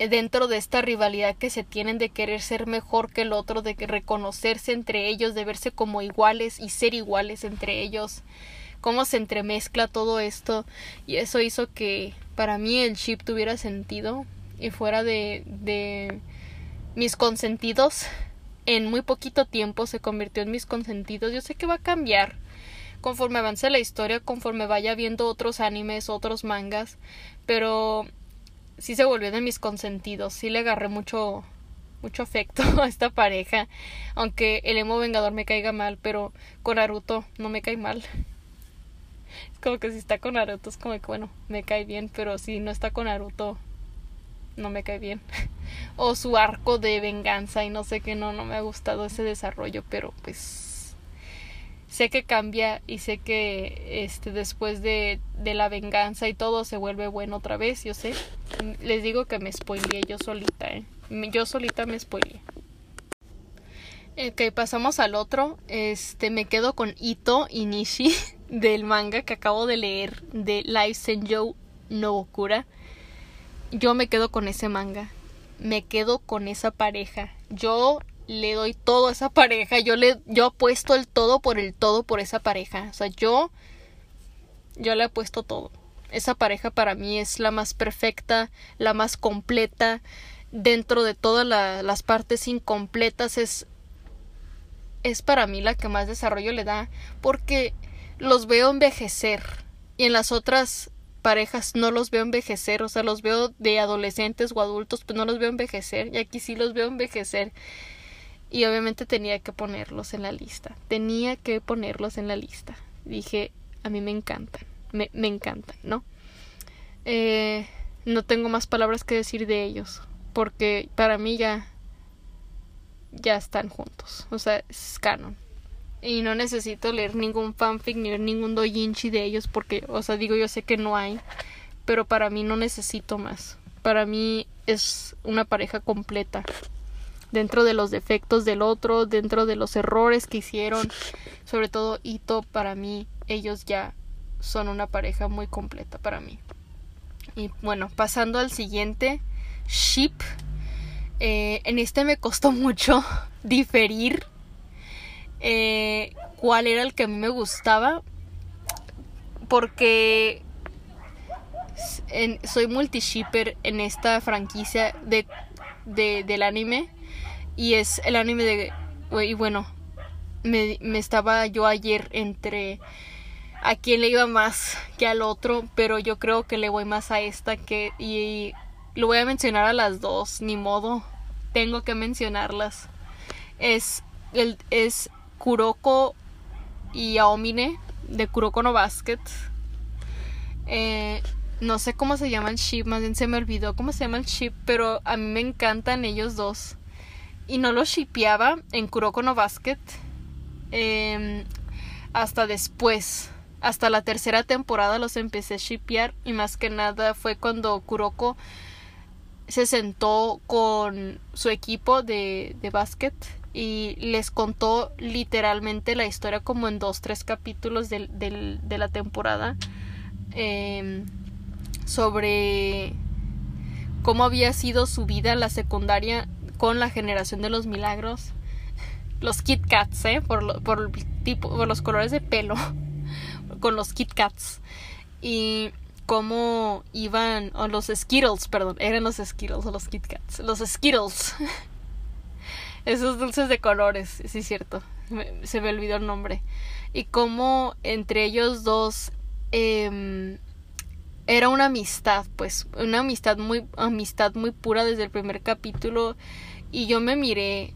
dentro de esta rivalidad que se tienen de querer ser mejor que el otro, de reconocerse entre ellos, de verse como iguales y ser iguales entre ellos, cómo se entremezcla todo esto. Y eso hizo que para mí el chip tuviera sentido y fuera de, de mis consentidos. En muy poquito tiempo se convirtió en mis consentidos. Yo sé que va a cambiar conforme avance la historia, conforme vaya viendo otros animes, otros mangas, pero sí se volvió de mis consentidos, sí le agarré mucho mucho afecto a esta pareja, aunque el emo vengador me caiga mal, pero con Naruto no me cae mal. Es como que si está con Naruto es como que bueno, me cae bien, pero si no está con Naruto no me cae bien. o su arco de venganza y no sé qué, no, no me ha gustado ese desarrollo, pero pues sé que cambia y sé que este después de, de la venganza y todo se vuelve bueno otra vez, yo sé. Les digo que me spoileé yo solita, ¿eh? Yo solita me spoileé. Ok, pasamos al otro. Este, me quedo con Ito Inishi del manga que acabo de leer de Life Senjou Nobokura. Yo me quedo con ese manga. Me quedo con esa pareja. Yo le doy todo a esa pareja. Yo le yo apuesto el todo por el todo por esa pareja. O sea, yo yo le apuesto todo. Esa pareja para mí es la más perfecta, la más completa. Dentro de todas las partes incompletas es es para mí la que más desarrollo le da porque los veo envejecer y en las otras parejas no los veo envejecer, o sea, los veo de adolescentes o adultos, pues no los veo envejecer y aquí sí los veo envejecer y obviamente tenía que ponerlos en la lista, tenía que ponerlos en la lista. Dije, a mí me encantan, me, me encantan, ¿no? Eh, no tengo más palabras que decir de ellos, porque para mí ya ya están juntos. O sea, es canon. Y no necesito leer ningún fanfic ni ver ningún doujinshi de ellos porque, o sea, digo, yo sé que no hay, pero para mí no necesito más. Para mí es una pareja completa. Dentro de los defectos del otro, dentro de los errores que hicieron, sobre todo Ito, para mí, ellos ya son una pareja muy completa para mí. Y bueno, pasando al siguiente, Ship eh, en este me costó mucho diferir eh, cuál era el que a mí me gustaba. Porque soy multi-shipper en esta franquicia de, del anime. Y es el anime de... Y bueno, me, me estaba yo ayer entre a quién le iba más que al otro, pero yo creo que le voy más a esta que y lo voy a mencionar a las dos, ni modo. Tengo que mencionarlas. Es el es Kuroko y Aomine de Kuroko no Basket. Eh, no sé cómo se llama el ship, más bien se me olvidó cómo se llama el ship, pero a mí me encantan ellos dos. Y no los shipeaba en Kuroko no Basket em, hasta después. Hasta la tercera temporada los empecé a shipear y más que nada fue cuando Kuroko se sentó con su equipo de, de básquet y les contó literalmente la historia como en dos, tres capítulos de, de la temporada em, sobre cómo había sido su vida la secundaria con la generación de los milagros. Los Kit Kats, ¿eh? Por, por, tipo, por los colores de pelo. con los Kit Kats. Y cómo iban, o los Skittles, perdón, eran los Skittles o los Kit Kats, los Skittles. Esos dulces de colores, sí es cierto, se me olvidó el nombre. Y cómo entre ellos dos eh, era una amistad, pues, una amistad muy, amistad muy pura desde el primer capítulo. Y yo me miré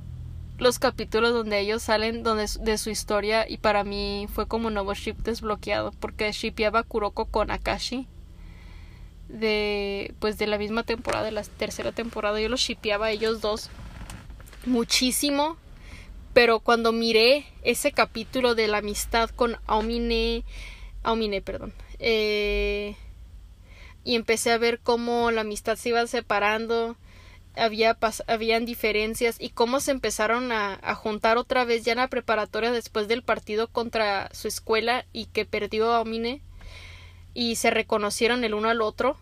los capítulos donde ellos salen donde, de su historia y para mí fue como un nuevo ship desbloqueado porque shipeaba Kuroko con Akashi de pues de la misma temporada, de la tercera temporada, yo los shipeaba a ellos dos muchísimo, pero cuando miré ese capítulo de la amistad con Aomine, Aomine, perdón, eh, y empecé a ver cómo la amistad se iba separando, había habían diferencias y cómo se empezaron a, juntar otra vez ya en la preparatoria después del partido contra su escuela y que perdió a Omine y se reconocieron el uno al otro,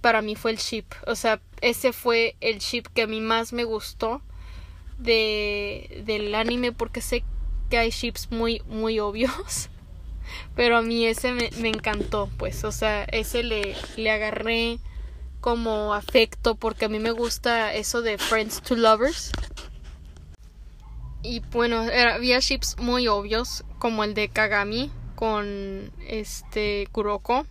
para mí fue el chip. O sea, ese fue el chip que a mí más me gustó de, del anime porque sé que hay chips muy, muy obvios. Pero a mí ese me, me encantó, pues. O sea, ese le, le agarré como afecto porque a mí me gusta eso de Friends to Lovers. Y bueno, había chips muy obvios como el de Kagami con este Kuroko.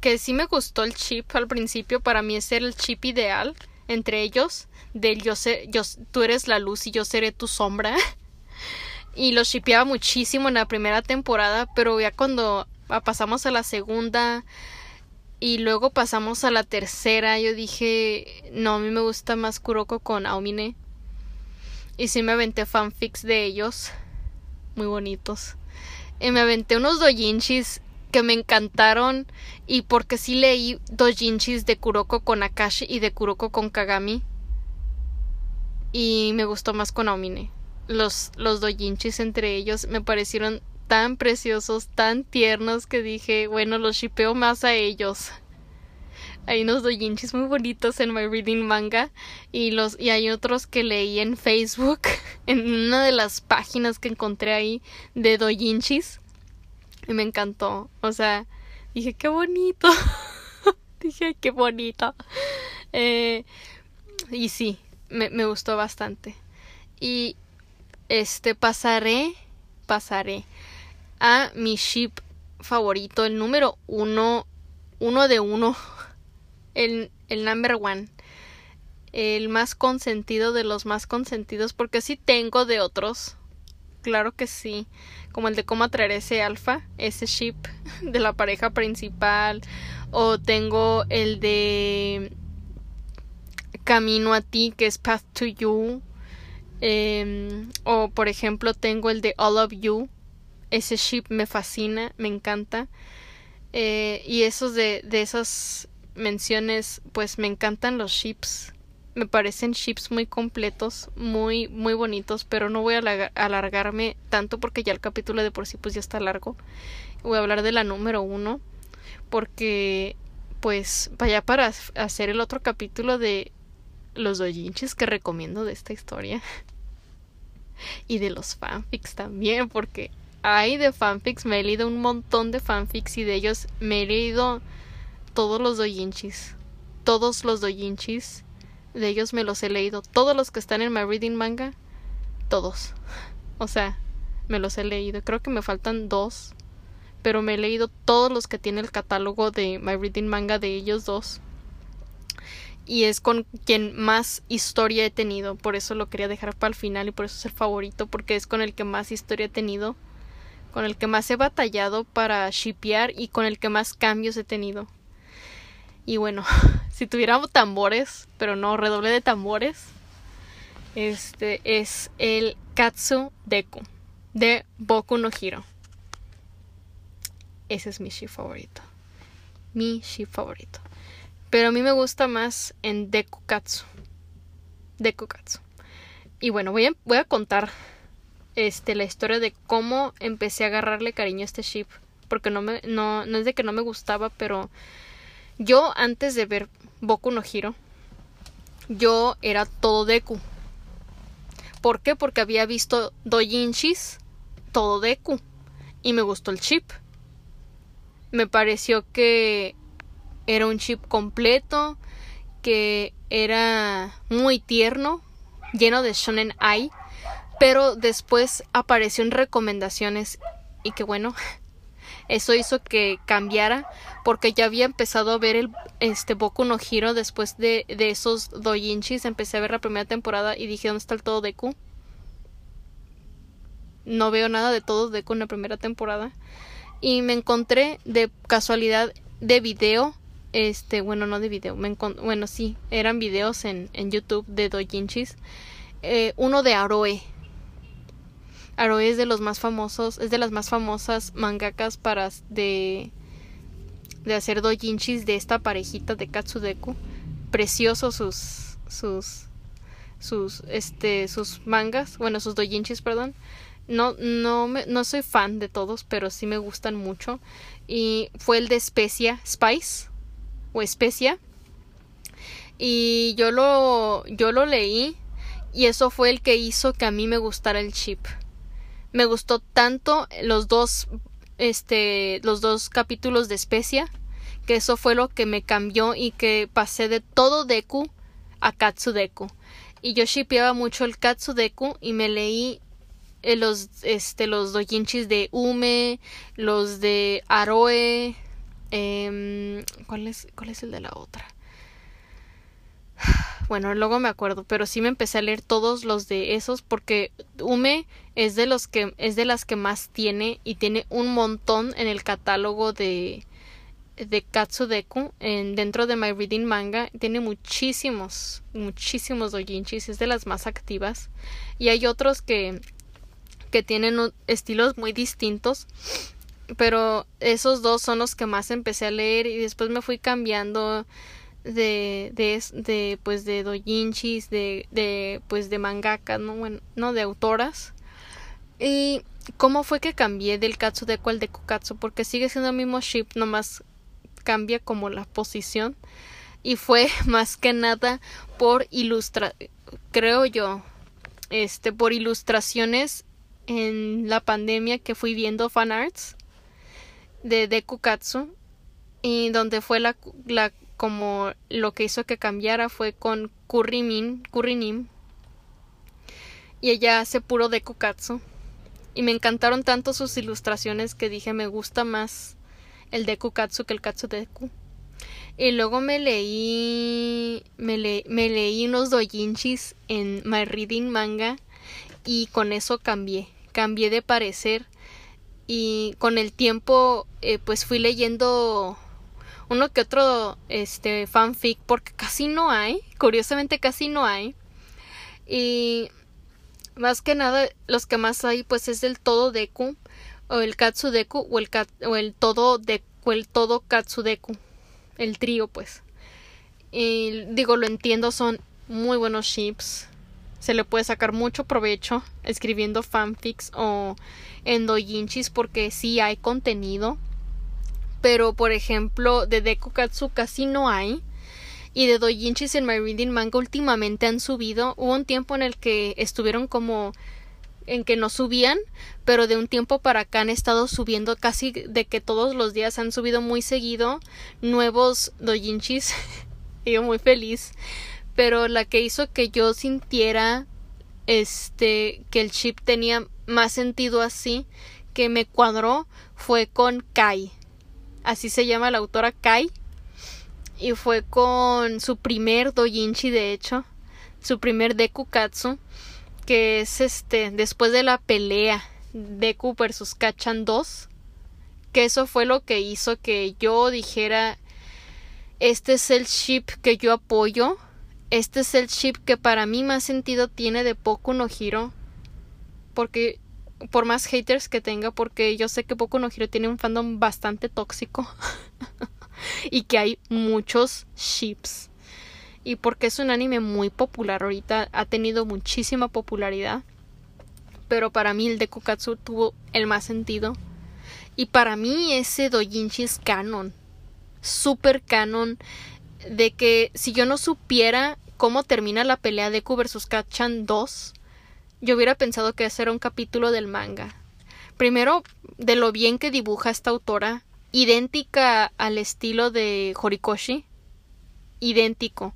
Que sí me gustó el chip al principio, para mí es el chip ideal entre ellos, del yo sé, yo, tú eres la luz y yo seré tu sombra. y lo shipeaba muchísimo en la primera temporada, pero ya cuando pasamos a la segunda y luego pasamos a la tercera, yo dije, no, a mí me gusta más Kuroko con Aomine. Y sí me aventé fanfics de ellos muy bonitos. Y me aventé unos dojinshis que me encantaron y porque sí leí dojinshis de Kuroko con Akashi y de Kuroko con Kagami. Y me gustó más con Aomine. Los, los entre ellos me parecieron tan preciosos, tan tiernos que dije, bueno, los shipeo más a ellos. Hay unos dojinshis muy bonitos en My Reading Manga y los y hay otros que leí en Facebook en una de las páginas que encontré ahí de dojinshis y me encantó. O sea, dije qué bonito. dije qué bonito. Eh, y sí, me, me gustó bastante. Y este pasaré, pasaré a mi ship favorito, el número uno, uno de uno, el, el number one, el más consentido de los más consentidos, porque sí tengo de otros, claro que sí, como el de cómo atraer ese alfa, ese ship de la pareja principal, o tengo el de Camino a ti, que es Path to You, em, o por ejemplo tengo el de All of You, ese ship me fascina, me encanta. Eh, y esos de, esas menciones, pues me encantan los ships. Me parecen ships muy completos, muy, muy bonitos, pero no voy a alargarme tanto porque ya el capítulo de por sí pues ya está largo. Voy a hablar de la número uno, porque pues vaya para hacer el otro capítulo de los dojinches que recomiendo de esta historia. y de los fanfics también, porque hay de fanfics, me he leído un montón de fanfics y de ellos me he leído todos los doujinshis. Todos los doujinshis. De ellos me los he leído. Todos los que están en My Reading Manga. Todos. O sea, me los he leído. Creo que me faltan dos. Pero me he leído todos los que tiene el catálogo de My Reading Manga de ellos dos. Y es con quien más historia he tenido. Por eso lo quería dejar para el final y por eso es el favorito. Porque es con el que más historia he tenido con el que más he batallado para shipear y con el que más cambios he tenido. Y bueno, si tuviéramos tambores, pero no redoble de tambores, este es el Katsu Deku de Boku no Hiro. Ese es mi ship favorito. Mi ship favorito. Pero a mí me gusta más en Deku Katsu. Deku Katsu. Y bueno, voy a contar este, la historia de cómo empecé a agarrarle cariño a este ship. Porque no, me, es de que no me gustaba, pero yo antes de ver Boku no Hiro, yo era todo Deku. ¿Por qué? Porque había visto Dojinshis, todo Deku. Y me gustó el chip. Me pareció que era un chip completo, que era muy tierno, lleno de shonen ai pero después apareció en recomendaciones y que bueno, eso hizo que cambiara porque ya había empezado a ver el este Boku no Hiro después de, de esos doujinshis, empecé a ver la primera temporada y dije, ¿dónde está el todo Deku? No veo nada de todo Deku en la primera temporada. Y me encontré de casualidad de video este, bueno, no de video, me bueno, sí, eran videos en, en YouTube de doujinshis, eh, uno de Aroe, Aroe es de los más famosos, es de las más famosas mangakas para de de hacer dojinshis de esta parejita de Katsudeku. Preciosos sus sus sus este sus mangas, bueno, sus dojinshis, perdón. No no me, no soy fan de todos, pero sí me gustan mucho y fue el de Specia, Spice o Especia. Y yo lo yo lo leí y eso fue el que hizo que a mí me gustara el chip me gustó tanto los dos este los dos capítulos de Especia que eso fue lo que me cambió y que pasé de todo Deku a Katsudeku. Y yo shipeaba mucho el Katsudeku y me leí eh, los este los dojinshis de Ume los de Aroe eh, ¿cuál es cuál es el de la otra bueno, luego me acuerdo, pero sí me empecé a leer todos los de esos porque Ume es de los que es de las que más tiene y tiene un montón en el catálogo de de Katsudeku en dentro de My Reading Manga tiene muchísimos muchísimos doujinshis es de las más activas y hay otros que que tienen estilos muy distintos. Pero esos dos son los que más empecé a leer y después me fui cambiando de, de, de pues de dojinshis, de, de pues de mangakas, ¿no? Bueno, no de autoras. Y cómo fue que cambié del katsu de al Dekukatsu porque sigue siendo el mismo ship, nomás cambia como la posición y fue más que nada por ilustra creo yo este por ilustraciones en la pandemia que fui viendo fanarts de Dekukatsu y donde fue la como lo que hizo que cambiara fue con Kurimin, Kurinim y ella hace puro Dekukatsu y me encantaron tanto sus ilustraciones que dije me gusta más el Dekukatsu que el Katsu Deku. Y luego me leí me, leí unos doujinshis en My Reading Manga y con eso cambié, cambié de parecer. Y con el tiempo eh, pues fui leyendo uno que otro este fanfic porque casi no hay, curiosamente casi no hay. Y más que nada los que más hay pues es el todo deku o el katsu deku o el o el todo de el todo katsu deku, el trío pues. Y digo, lo entiendo, son muy buenos ships. Se le puede sacar mucho provecho escribiendo fanfics o en doujinshis porque sí hay contenido. Pero por ejemplo, de Deku Katsu casi no hay. Y de doujinshis en My Reading Manga últimamente han subido. Hubo un tiempo en el que estuvieron como en que no subían, pero de un tiempo para acá han estado subiendo casi de que todos los días han subido muy seguido nuevos doujinshis. y yo muy feliz. Pero la que hizo que yo sintiera este que el chip tenía más sentido así, que me cuadró, fue con Kai. Así se llama la autora Kai. Y fue con su primer doujinshi, de hecho, su primer Dekukatsu, que es este, después de la pelea Deku versus Kachan 2, que eso fue lo que hizo que yo dijera, este es el ship que yo apoyo, este es el ship que para mí más sentido tiene de poco no giro, porque por más haters que tenga, porque yo sé que Poco no Hero tiene un fandom bastante tóxico y que hay muchos ships. Y porque es un anime muy popular ahorita, ha tenido muchísima popularidad. Pero para mí el de Kokatsu tuvo el más sentido. Y para mí ese dojinshi es canon. Super canon. De que si yo no supiera cómo termina la pelea de Deku versus Kachan 2, yo hubiera pensado que ese era un capítulo del manga. Primero, de lo bien que dibuja esta autora, idéntica al estilo de Horikoshi, idéntico.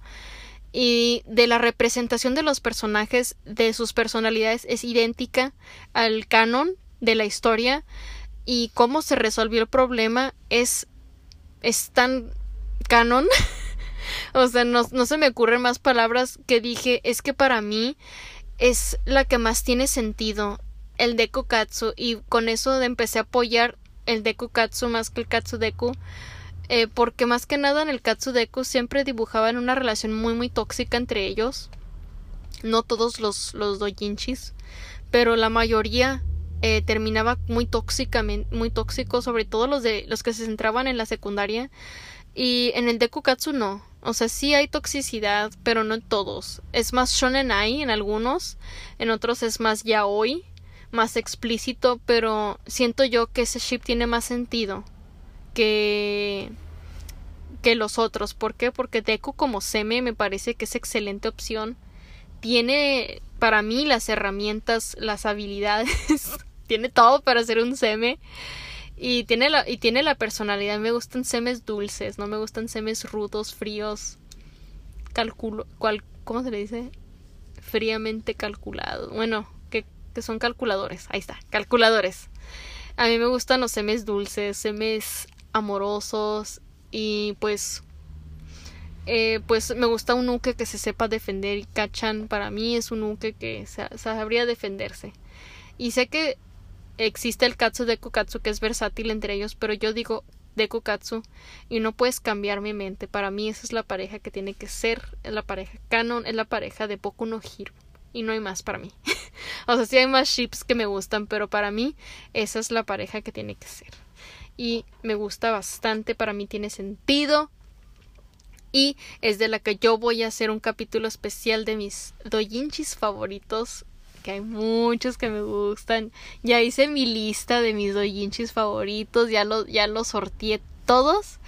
Y de la representación de los personajes, de sus personalidades, es idéntica al canon de la historia. Y cómo se resolvió el problema es, es tan canon. o sea, no, no se me ocurren más palabras que dije, es que para mí es la que más tiene sentido, el Deku Katsu, y con eso empecé a apoyar el Deku Katsu más que el Katsu Deku, eh, porque más que nada en el Katsu Deku siempre dibujaban una relación muy muy tóxica entre ellos, no todos los, los dojinshis, pero la mayoría eh, terminaba muy tóxicamente, muy tóxico, sobre todo los de los que se centraban en la secundaria, y en el Deku Katsu no, o sea, sí hay toxicidad, pero no en todos. Es más shonen en algunos, en otros es más yaoi, más explícito, pero siento yo que ese ship tiene más sentido que que los otros. ¿Por qué? Porque Deku como seme me parece que es excelente opción. Tiene para mí las herramientas, las habilidades, tiene todo para ser un seme. Y tiene la, y tiene la personalidad. Me gustan semes dulces, no me gustan semes rudos, fríos. Calculo. Cual, ¿Cómo se le dice? Fríamente calculado. Bueno, que, que son calculadores. Ahí está, calculadores. A mí me gustan los semes dulces, semes amorosos. Y pues. Eh, pues me gusta un uke que se sepa defender. Y Kachan para mí es un uke que sabría defenderse. Y sé que existe el Katsu de Katsu que es versátil entre ellos, pero yo digo de Katsu y no puedes cambiar mi mente. Para mí esa es la pareja que tiene que ser, la pareja canon, es la pareja de Boku no Hiro. y no hay más para mí. o sea, sí hay más ships que me gustan, pero para mí esa es la pareja que tiene que ser. Y me gusta bastante, para mí tiene sentido. Y es de la que yo voy a hacer un capítulo especial de mis doyinchis favoritos. Que hay muchos que me gustan. Ya hice mi lista de mis doyinchis favoritos. Ya lo, ya los sorteé todos.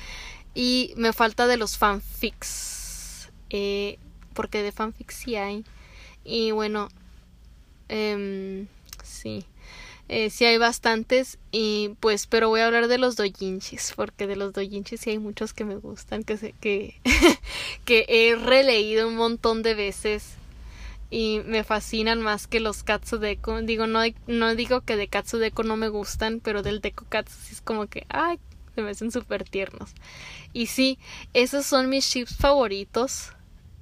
Y me falta de los fanfics. Eh, porque de fanfics sí hay. Y bueno, eh, sí. Eh, sí hay bastantes y pues pero voy a hablar de los dojinshis porque de los dojinshis sí hay muchos que me gustan que sé que que he releído un montón de veces y me fascinan más que los Katsudeko. Digo no no digo que de Katsudeko no me gustan pero del Deko Katsu sí es como que ay se me hacen súper tiernos. Y sí esos son mis chips favoritos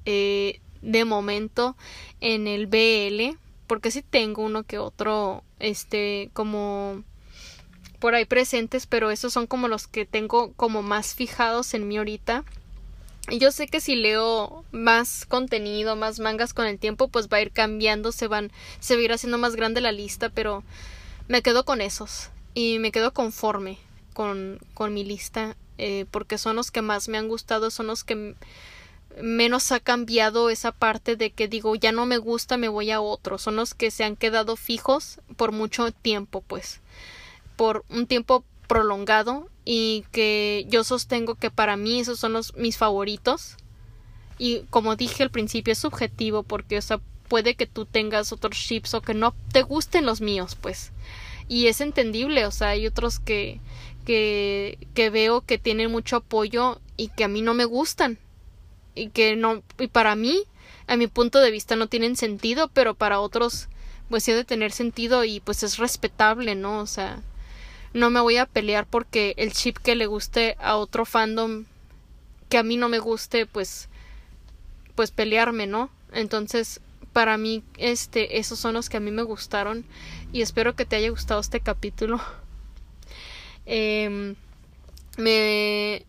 eh, de momento en el BL porque sí tengo uno que otro este como por ahí presentes pero esos son como los que tengo como más fijados en mí ahorita yo sé que si leo más contenido, más mangas con el tiempo, pues va a ir cambiando, se van, se va a ir haciendo más grande la lista, pero me quedo con esos y me quedo conforme con, con mi lista, eh, porque son los que más me han gustado, son los que menos ha cambiado esa parte de que digo ya no me gusta me voy a otro son los que se han quedado fijos por mucho tiempo pues por un tiempo prolongado y que yo sostengo que para mí esos son los mis favoritos. Y como dije al principio es subjetivo porque o sea puede que tú tengas otros chips o que no te gusten los míos pues. Y es entendible o sea hay otros que que que veo que tienen mucho apoyo y que a mí no me gustan y que no y para mí a mi punto de vista no tienen sentido pero para otros pues sí ha de tener sentido y pues es respetable no o sea no me voy a pelear porque el chip que le guste a otro fandom que a mí no me guste pues pues pelearme no entonces para mí este esos son los que a mí me gustaron y espero que te haya gustado este capítulo. Eh, me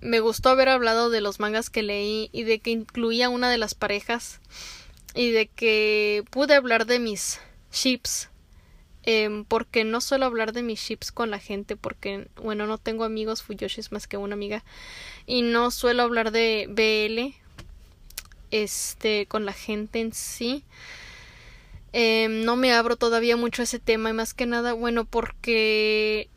me gustó haber hablado de los mangas que leí y de que incluía una de las parejas y de que pude hablar de mis ships eh, porque no suelo hablar de mis ships con la gente porque bueno no tengo amigos Fuyoshis más que una amiga. Y no suelo hablar de BL este con la gente en sí. Eh, no me abro todavía mucho a ese tema y más que nada bueno porque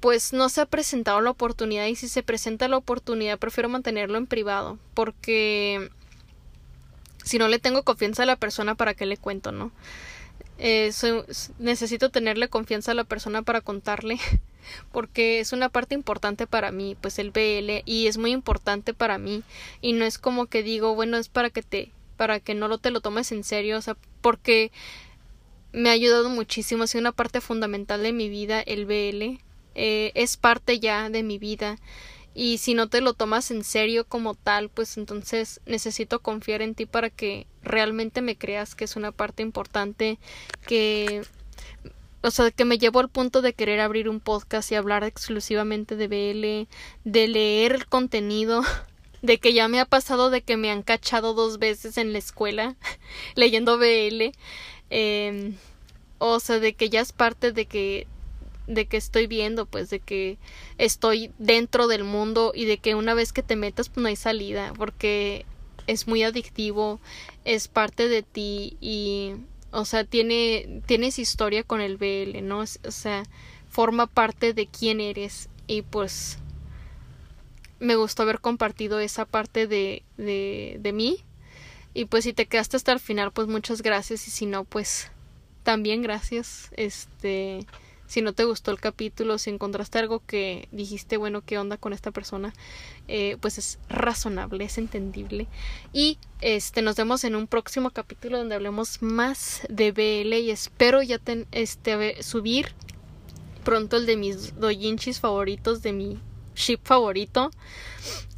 pues no se ha presentado la oportunidad y si se presenta la oportunidad prefiero mantenerlo en privado porque si no le tengo confianza a la persona para qué le cuento, ¿no? Eh, necesito tenerle confianza a la persona para contarle porque es una parte importante para mí, pues el BL y es muy importante para mí. Y no es como que digo, bueno, es para que te para que no lo te lo tomes en serio, o sea, porque me ha ayudado muchísimo, ha sido una parte fundamental de mi vida el BL eh, es parte ya de mi vida y si no te lo tomas en serio como tal, pues entonces necesito confiar en ti para que realmente me creas que es una parte importante que o sea, que me llevo al punto de querer abrir un podcast y hablar exclusivamente de BL, de leer el contenido, de que ya me ha pasado de que me han cachado dos veces en la escuela leyendo BL, eh, o sea, de que ya es parte de que de que estoy viendo, pues de que estoy dentro del mundo y de que una vez que te metas pues no hay salida, porque es muy adictivo, es parte de ti y o sea, tiene tienes historia con el BL, ¿no? O sea, forma parte de quién eres. Y pues me gustó haber compartido esa parte de, de, de mí. Y pues si te quedaste hasta el final pues muchas gracias. Y si no pues también gracias. Este si no te gustó el capítulo, si encontraste algo que dijiste, bueno, ¿qué onda con esta persona? Eh, pues es razonable, es entendible. Y este nos vemos en un próximo capítulo donde hablemos más de BL y espero ya este, subir pronto el de mis dojinshis favoritos, de mi ship favorito.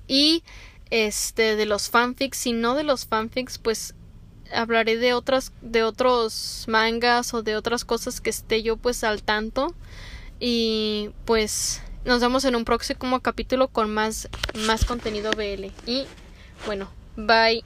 Y este de los fanfics, si no de los fanfics, pues hablaré de otras de otros mangas o de otras cosas que esté yo pues al tanto. Y pues nos vemos en un próximo capítulo con más más contenido BL y bueno bye